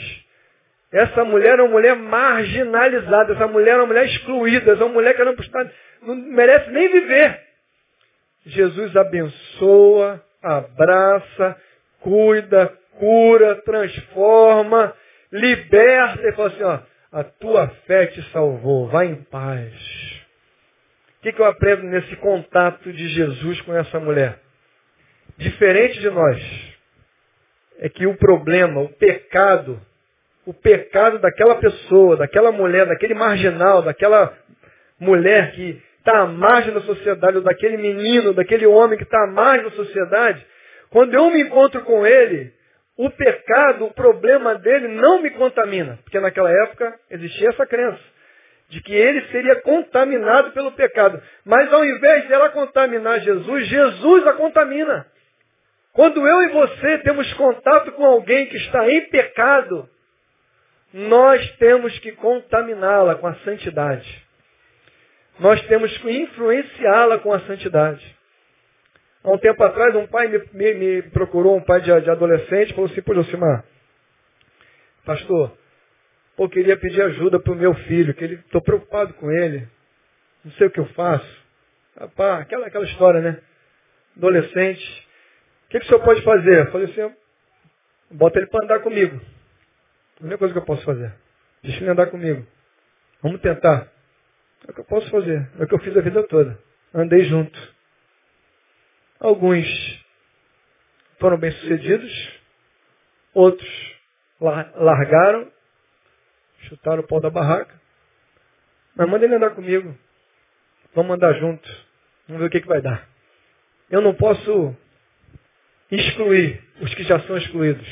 Essa mulher é uma mulher marginalizada, essa mulher é uma mulher excluída, essa mulher que não merece nem viver. Jesus abençoa, abraça, cuida, cura, transforma, liberta e fala assim, ó, a tua fé te salvou, vai em paz. O que, que eu aprendo nesse contato de Jesus com essa mulher? Diferente de nós, é que o problema, o pecado, o pecado daquela pessoa, daquela mulher, daquele marginal, daquela mulher que está à margem da sociedade, ou daquele menino, daquele homem que está à margem da sociedade, quando eu me encontro com ele, o pecado, o problema dele não me contamina. Porque naquela época existia essa crença de que ele seria contaminado pelo pecado. Mas ao invés de ela contaminar Jesus, Jesus a contamina. Quando eu e você temos contato com alguém que está em pecado, nós temos que contaminá-la com a santidade. Nós temos que influenciá-la com a santidade. Há um tempo atrás, um pai me, me, me procurou, um pai de, de adolescente, falou assim, pô, Josimar, pastor, pô, queria pedir ajuda para o meu filho, que ele estou preocupado com ele, não sei o que eu faço. Rapaz, aquela, aquela história, né? Adolescente. O que, que o senhor pode fazer? Eu falei assim, Bota ele para andar comigo. A única coisa que eu posso fazer. Deixa ele andar comigo. Vamos tentar. É o que eu posso fazer. É o que eu fiz a vida toda. Andei junto. Alguns foram bem-sucedidos, outros largaram, chutaram o pau da barraca. Mas manda ele andar comigo. Vamos andar junto. Vamos ver o que, que vai dar. Eu não posso excluir os que já são excluídos.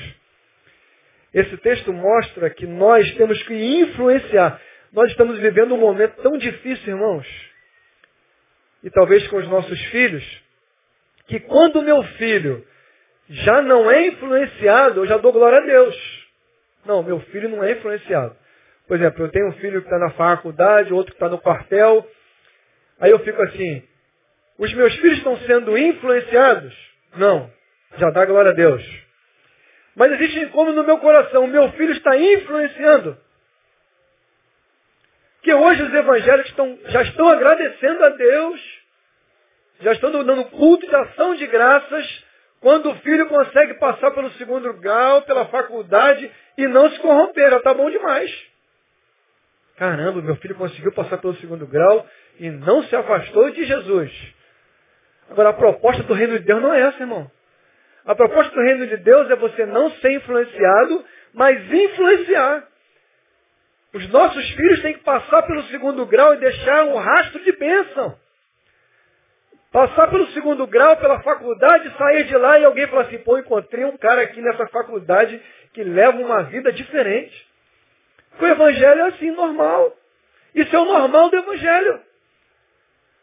Esse texto mostra que nós temos que influenciar. Nós estamos vivendo um momento tão difícil, irmãos. E talvez com os nossos filhos, que quando meu filho já não é influenciado, eu já dou glória a Deus. Não, meu filho não é influenciado. Por exemplo, eu tenho um filho que está na faculdade, outro que está no quartel. Aí eu fico assim, os meus filhos estão sendo influenciados? Não. Já dá glória a Deus. Mas existe incômodo no meu coração. O meu filho está influenciando. Que hoje os evangélicos estão, já estão agradecendo a Deus, já estão dando culto de ação de graças, quando o filho consegue passar pelo segundo grau, pela faculdade e não se corromper. Já está bom demais. Caramba, meu filho conseguiu passar pelo segundo grau e não se afastou de Jesus. Agora, a proposta do reino de Deus não é essa, irmão. A proposta do reino de Deus é você não ser influenciado, mas influenciar. Os nossos filhos têm que passar pelo segundo grau e deixar um rastro de bênção. Passar pelo segundo grau, pela faculdade, sair de lá e alguém falar assim, pô, encontrei um cara aqui nessa faculdade que leva uma vida diferente. O evangelho é assim, normal. Isso é o normal do evangelho.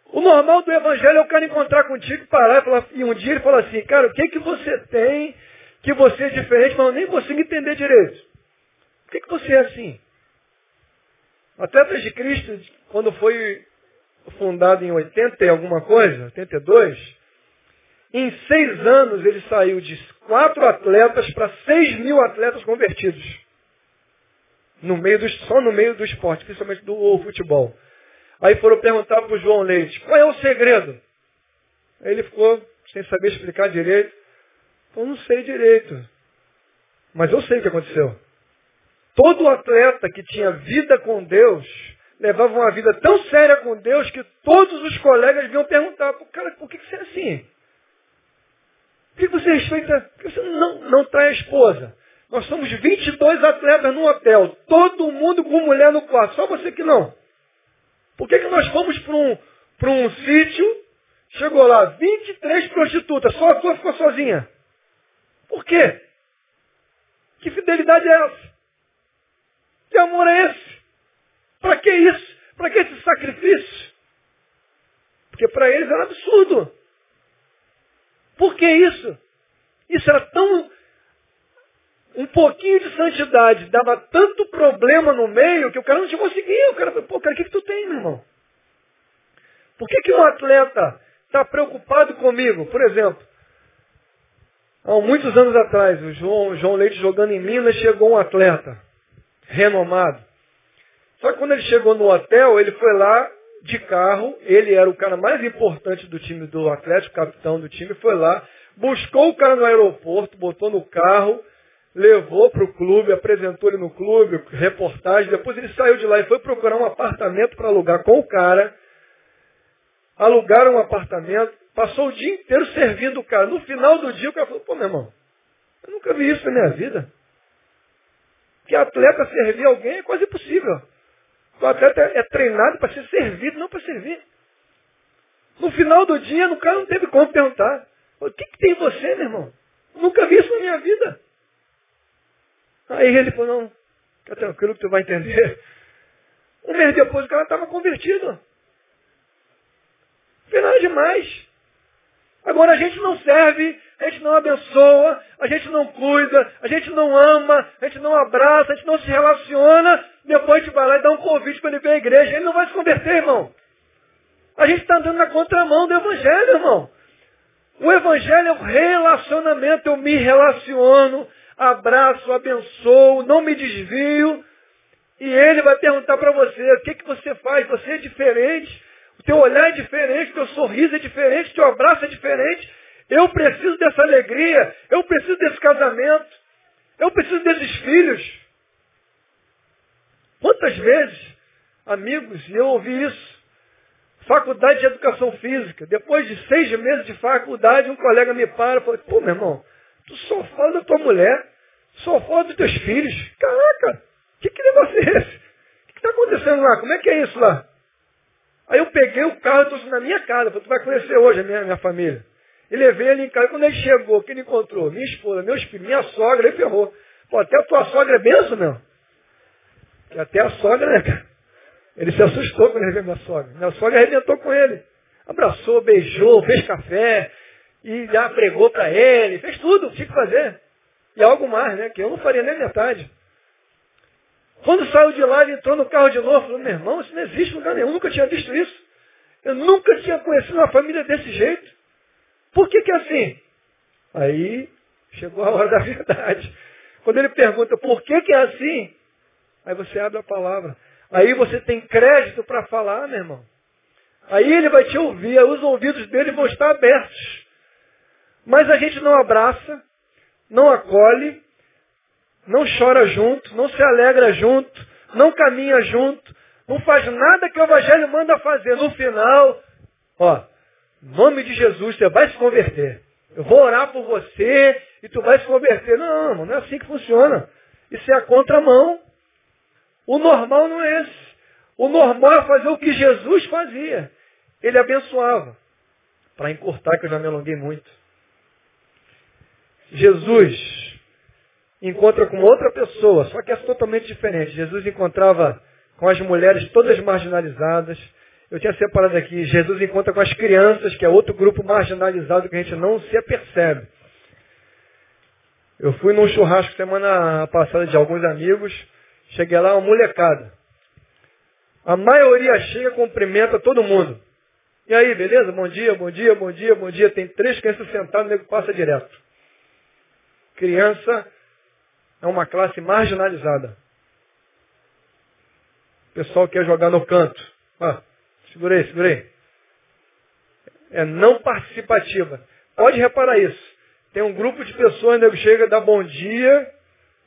O normal do evangelho é o cara encontrar contigo, parar e, falar, e um dia ele fala assim, cara, o que, que você tem que você é diferente, mas eu nem consigo entender direito. Por que, que você é assim? Atletas de Cristo, quando foi fundado em 80 e alguma coisa, 82, em seis anos ele saiu de quatro atletas para seis mil atletas convertidos. No meio do, só no meio do esporte, principalmente do futebol. Aí foram perguntar para o João Leite, qual é o segredo? Aí ele ficou sem saber explicar direito. Eu não sei direito. Mas eu sei o que aconteceu. Todo atleta que tinha vida com Deus levava uma vida tão séria com Deus que todos os colegas vinham perguntar, cara, por que você é assim? Por que você respeita? Por que você não, não trai a esposa? Nós somos 22 atletas no hotel, todo mundo com mulher no quarto, só você que não. Por que, que nós fomos para um, um sítio, chegou lá 23 prostitutas, só a tua ficou sozinha? Por quê? Que fidelidade é essa? Que amor é esse? Para que isso? Para que esse sacrifício? Porque para eles era absurdo. Por que isso? Isso era tão um pouquinho de santidade dava tanto problema no meio que o cara não te conseguia. O cara pô, cara, o que, que tu tem, meu irmão? Por que, que um atleta está preocupado comigo? Por exemplo, há muitos anos atrás, o João, João Leite jogando em Minas, chegou um atleta renomado. Só que quando ele chegou no hotel, ele foi lá de carro, ele era o cara mais importante do time do Atlético, capitão do time, foi lá, buscou o cara no aeroporto, botou no carro, levou para o clube, apresentou ele no clube, reportagem, depois ele saiu de lá e foi procurar um apartamento para alugar com o cara. Alugaram um apartamento, passou o dia inteiro servindo o cara. No final do dia o cara falou, pô meu irmão, eu nunca vi isso na minha vida. Que atleta servir alguém é quase impossível. O atleta é treinado para ser servido, não para servir. No final do dia, o cara não teve como perguntar. O que, que tem em você, meu irmão? Nunca vi isso na minha vida. Aí ele falou, não, fica tranquilo que tu vai entender. Um mês depois o cara estava convertido. Nada demais. Agora a gente não serve, a gente não abençoa, a gente não cuida, a gente não ama, a gente não abraça, a gente não se relaciona, depois a gente vai lá e dá um convite para ele vir à igreja. Ele não vai se converter, irmão. A gente está andando na contramão do Evangelho, irmão. O Evangelho é o relacionamento, eu me relaciono, abraço, abençoo, não me desvio. E ele vai perguntar para você, o que, que você faz? Você é diferente, teu olhar é diferente, teu sorriso é diferente, teu abraço é diferente. Eu preciso dessa alegria, eu preciso desse casamento. Eu preciso desses filhos. Quantas vezes, amigos, eu ouvi isso, faculdade de educação física, depois de seis meses de faculdade, um colega me para e fala, pô, meu irmão, tu só fala da tua mulher, só fala dos teus filhos. Caraca, que, que negócio é esse? O que está acontecendo lá? Como é que é isso lá? Aí eu peguei o carro e trouxe na minha casa. Falei, tu vai conhecer hoje a minha, minha família. E levei ele em casa. Quando ele chegou, que ele encontrou? Minha esposa, meus filhos, minha sogra, ele ferrou. Pô, até a tua sogra é benção, meu. Que até a sogra, né, cara? Ele se assustou quando ele viu minha sogra. Minha sogra arrebentou com ele. Abraçou, beijou, fez café, e já pregou para ele, fez tudo, tinha que fazer. E algo mais, né? Que eu não faria nem metade. Quando saiu de lá, ele entrou no carro de novo, falou, meu irmão, isso não existe lugar nenhum, eu nunca tinha visto isso. Eu nunca tinha conhecido uma família desse jeito. Por que, que é assim? Aí chegou a hora da verdade. Quando ele pergunta por que, que é assim, aí você abre a palavra. Aí você tem crédito para falar, meu irmão. Aí ele vai te ouvir, os ouvidos dele vão estar abertos. Mas a gente não abraça, não acolhe, não chora junto, não se alegra junto, não caminha junto, não faz nada que o Evangelho manda fazer. No final, ó, nome de Jesus, você vai se converter. Eu vou orar por você e tu vai se converter. Não, não é assim que funciona. Isso é a contramão. O normal não é esse. O normal é fazer o que Jesus fazia. Ele abençoava. Para encurtar, que eu já me alonguei muito. Jesus encontra com outra pessoa, só que é totalmente diferente. Jesus encontrava com as mulheres todas marginalizadas. Eu tinha separado aqui, Jesus encontra com as crianças, que é outro grupo marginalizado que a gente não se apercebe. Eu fui num churrasco semana passada de alguns amigos, cheguei lá, uma molecada. A maioria chega, cumprimenta todo mundo. E aí, beleza? Bom dia, bom dia, bom dia, bom dia. Tem três crianças sentadas, o nego passa direto. Criança é uma classe marginalizada. O pessoal quer jogar no canto. Ah, segurei, segurei. É não participativa. Pode reparar isso. Tem um grupo de pessoas, nego chega, dá bom dia,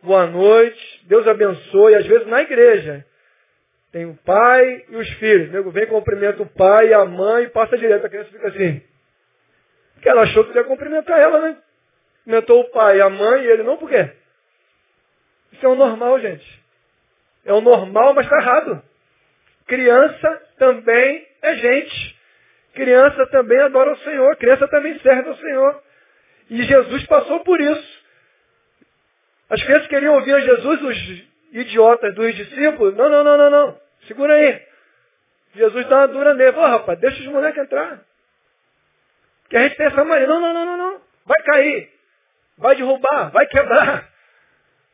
boa noite, Deus abençoe, às vezes na igreja. Tem o pai e os filhos. O nego vem, cumprimenta o pai, a mãe e passa direto. A criança fica assim. Porque ela achou que ia cumprimentar ela, né? Cumprimentou o pai, a mãe e ele não, por quê? Isso é o normal, gente. É o normal, mas está errado. Criança também é gente. Criança também adora o Senhor. Criança também serve ao Senhor. E Jesus passou por isso. As crianças queriam ouvir a Jesus, os idiotas dos discípulos. Não, não, não, não, não. Segura aí. Jesus dá uma dura nele. Ô, oh, rapaz, deixa os moleques entrar. Que a gente tem essa mania. Não, não, não, não, não. Vai cair. Vai derrubar. Vai quebrar.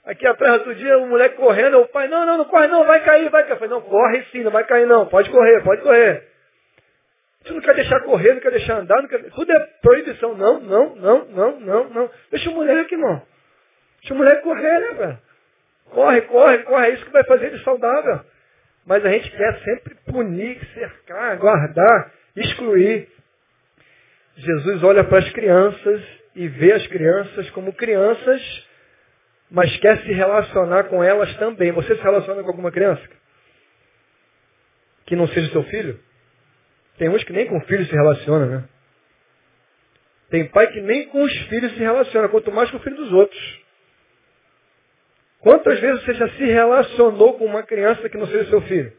Aqui atrás outro dia, o moleque correndo, o pai, não, não, não corre não, vai cair, vai cair. Eu falei, não, corre sim, não vai cair não, pode correr, pode correr. Você não quer deixar correr, não quer deixar andar, não quer... tudo é proibição. Não, não, não, não, não, não. Deixa o moleque, irmão. Deixa o moleque correr, né, velho? Corre, corre, corre, é isso que vai fazer ele saudável. Mas a gente quer sempre punir, cercar, guardar, excluir. Jesus olha para as crianças e vê as crianças como crianças mas quer se relacionar com elas também. Você se relaciona com alguma criança? Que não seja seu filho? Tem uns que nem com filhos se relacionam, né? Tem pai que nem com os filhos se relaciona, quanto mais com o filho dos outros. Quantas vezes você já se relacionou com uma criança que não seja seu filho?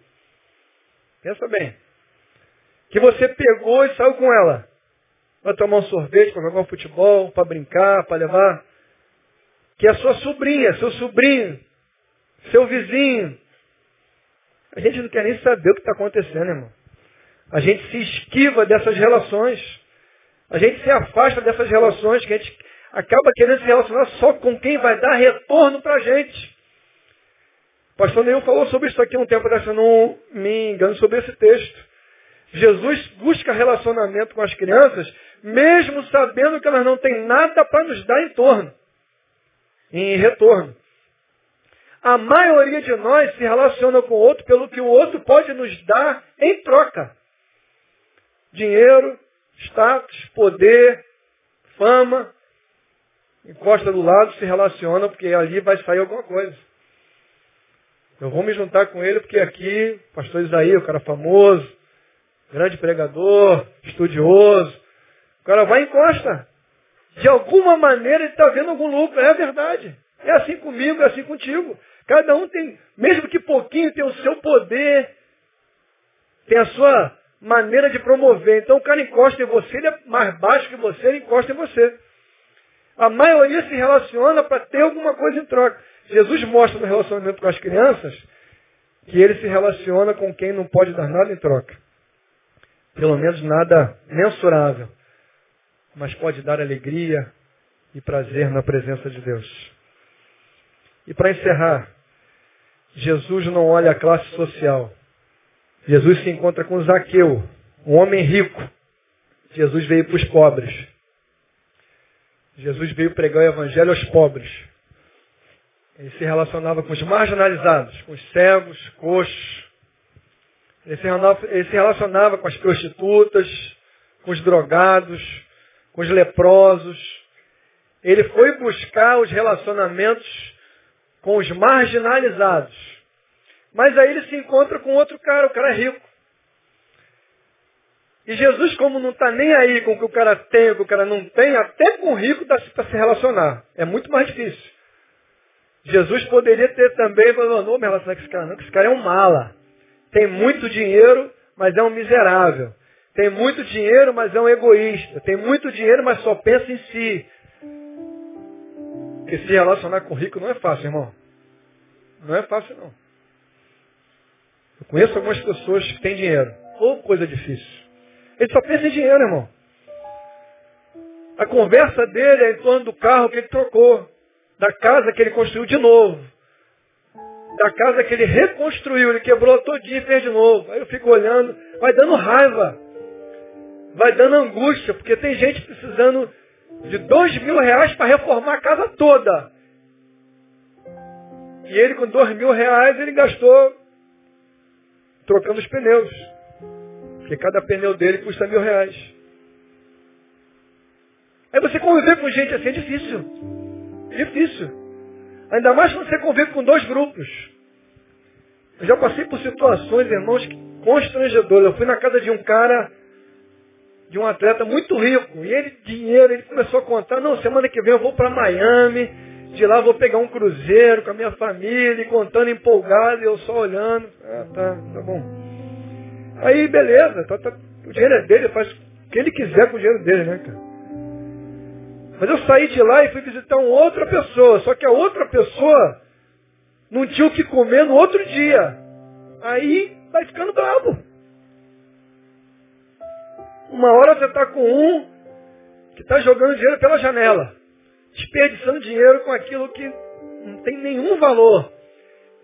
Pensa bem. Que você pegou e saiu com ela. Para tomar um sorvete, para jogar um futebol, para brincar, para levar que é sua sobrinha, seu sobrinho, seu vizinho. A gente não quer nem saber o que está acontecendo, irmão. A gente se esquiva dessas relações. A gente se afasta dessas relações que a gente acaba querendo se relacionar só com quem vai dar retorno para a gente. O pastor Neil falou sobre isso aqui um tempo atrás, se eu não me engano, sobre esse texto. Jesus busca relacionamento com as crianças, mesmo sabendo que elas não têm nada para nos dar em torno em retorno. A maioria de nós se relaciona com o outro pelo que o outro pode nos dar em troca. Dinheiro, status, poder, fama. encosta do lado, se relaciona, porque ali vai sair alguma coisa. Eu vou me juntar com ele porque aqui, pastor Isaías, o cara famoso, grande pregador, estudioso. O cara vai e encosta. De alguma maneira ele está vendo algum lucro. É verdade. É assim comigo, é assim contigo. Cada um tem, mesmo que pouquinho, tem o seu poder, tem a sua maneira de promover. Então o cara encosta em você, ele é mais baixo que você, ele encosta em você. A maioria se relaciona para ter alguma coisa em troca. Jesus mostra no relacionamento com as crianças que ele se relaciona com quem não pode dar nada em troca. Pelo menos nada mensurável. Mas pode dar alegria e prazer na presença de Deus. E para encerrar, Jesus não olha a classe social. Jesus se encontra com Zaqueu, um homem rico. Jesus veio para os pobres. Jesus veio pregar o evangelho aos pobres. Ele se relacionava com os marginalizados, com os cegos, coxos. Ele se, relacionava, ele se relacionava com as prostitutas, com os drogados, com os leprosos. Ele foi buscar os relacionamentos com os marginalizados. Mas aí ele se encontra com outro cara, o cara é rico. E Jesus, como não está nem aí com o que o cara tem, o que o cara não tem, até com o rico dá para se relacionar. É muito mais difícil. Jesus poderia ter também falado, não me relacionar com esse cara não, que esse cara é um mala. Tem muito dinheiro, mas é um miserável. Tem muito dinheiro, mas é um egoísta. Tem muito dinheiro, mas só pensa em si. Porque se relacionar com rico não é fácil, irmão. Não é fácil, não. Eu conheço algumas pessoas que têm dinheiro. Ou coisa difícil. Ele só pensa em dinheiro, irmão. A conversa dele é em torno do carro que ele trocou da casa que ele construiu de novo. Da casa que ele reconstruiu, ele quebrou todinho e fez de novo. Aí eu fico olhando, vai dando raiva. Vai dando angústia, porque tem gente precisando de dois mil reais para reformar a casa toda. E ele com dois mil reais ele gastou trocando os pneus. Porque cada pneu dele custa mil reais. Aí você conviver com gente assim é difícil. Difícil. Ainda mais quando você convive com dois grupos. Eu já passei por situações, irmãos, constrangedoras. Eu fui na casa de um cara, de um atleta muito rico. E ele, dinheiro, ele começou a contar, não, semana que vem eu vou para Miami, de lá vou pegar um cruzeiro com a minha família, e contando empolgado, e eu só olhando. Ah, tá, tá bom. Aí, beleza, tá, tá, o dinheiro é dele, faz o que ele quiser com o dinheiro dele, né, cara? Mas eu saí de lá e fui visitar uma outra pessoa. Só que a outra pessoa não tinha o que comer no outro dia. Aí vai ficando bravo. Uma hora você está com um que está jogando dinheiro pela janela. Desperdiçando dinheiro com aquilo que não tem nenhum valor.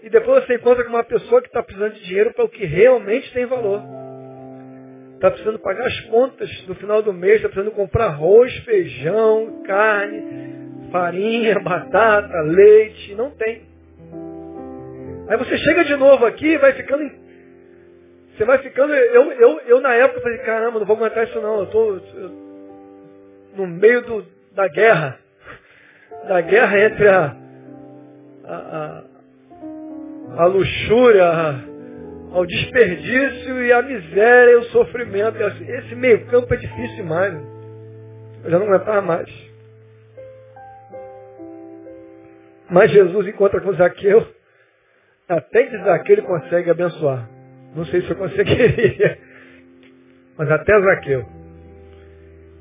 E depois você encontra com uma pessoa que está precisando de dinheiro para o que realmente tem valor. Está precisando pagar as contas no final do mês, está precisando comprar arroz, feijão, carne, farinha, batata, leite. Não tem. Aí você chega de novo aqui vai ficando. Você vai ficando. Eu, eu, eu na época falei, caramba, não vou aguentar isso não. Eu estou no meio do, da guerra. Da guerra entre a, a, a, a luxúria, ao desperdício e à miséria e ao sofrimento. Esse meio campo é difícil demais. Eu já não aguentava mais. Mas Jesus encontra com Zaqueu. Até que Zaqueu ele consegue abençoar. Não sei se eu conseguiria. Mas até Zaqueu.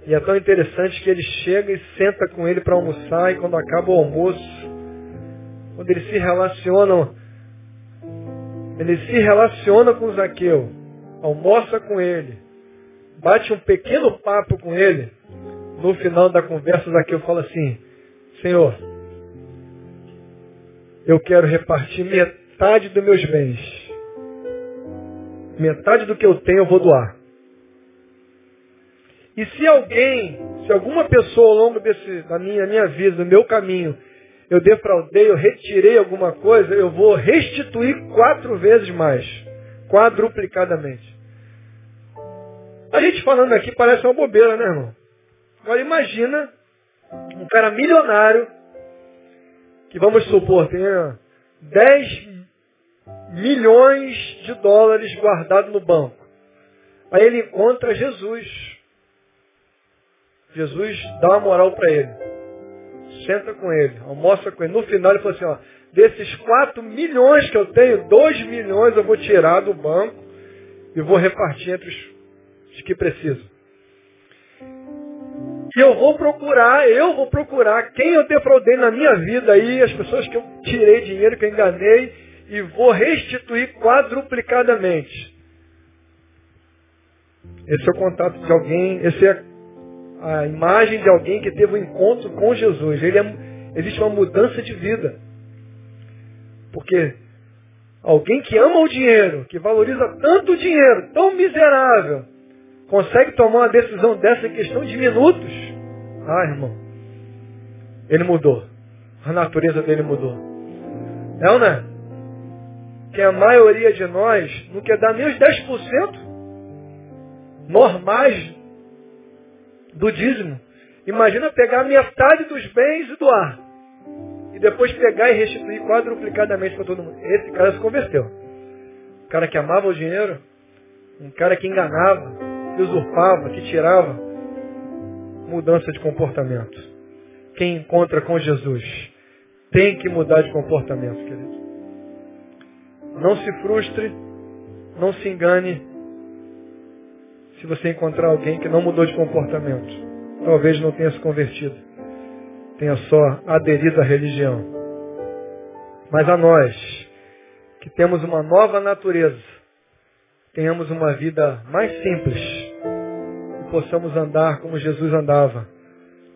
E é tão interessante que ele chega e senta com ele para almoçar. E quando acaba o almoço, quando eles se relacionam ele se relaciona com Zaqueu, almoça com ele, bate um pequeno papo com ele. No final da conversa, Zaqueu fala assim: Senhor, eu quero repartir metade dos meus bens. Metade do que eu tenho eu vou doar. E se alguém, se alguma pessoa ao longo desse, da minha, minha vida, do meu caminho, eu defraudei, eu retirei alguma coisa, eu vou restituir quatro vezes mais, quadruplicadamente. A gente falando aqui parece uma bobeira, né, irmão? Agora imagina Um cara milionário, que vamos supor, tem 10 milhões de dólares guardados no banco. Aí ele encontra Jesus. Jesus dá uma moral para ele. Senta com ele, almoça com ele. No final ele falou assim, ó, desses 4 milhões que eu tenho, 2 milhões eu vou tirar do banco e vou repartir entre os, os que precisam. E eu vou procurar, eu vou procurar quem eu defraudei na minha vida aí, as pessoas que eu tirei dinheiro, que eu enganei, e vou restituir quadruplicadamente. Esse é o contato de alguém, essa é a imagem de alguém que teve um encontro com Jesus. Ele é, existe uma mudança de vida. Porque alguém que ama o dinheiro, que valoriza tanto o dinheiro, tão miserável, consegue tomar uma decisão dessa em questão de minutos. Ah, irmão, ele mudou. A natureza dele mudou. É ou não é? Que a maioria de nós não quer dar nem os 10% normais do dízimo. Imagina pegar metade dos bens e doar. E depois pegar e restituir quadruplicadamente para todo mundo. Esse cara se converteu. Um cara que amava o dinheiro, um cara que enganava, que usurpava, que tirava. Mudança de comportamento. Quem encontra com Jesus tem que mudar de comportamento, querido. Não se frustre, não se engane, se você encontrar alguém que não mudou de comportamento. Talvez não tenha se convertido. Tenha só aderido à religião. Mas a nós, que temos uma nova natureza, tenhamos uma vida mais simples e possamos andar como Jesus andava,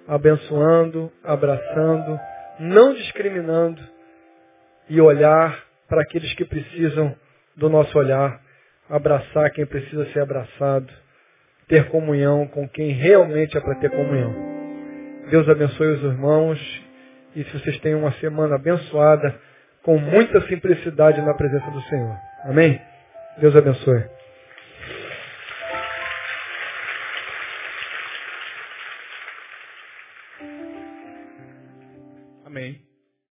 abençoando, abraçando, não discriminando e olhar para aqueles que precisam do nosso olhar, abraçar quem precisa ser abraçado, ter comunhão com quem realmente é para ter comunhão. Deus abençoe os irmãos e se vocês tenham uma semana abençoada, com muita simplicidade na presença do Senhor. Amém? Deus abençoe.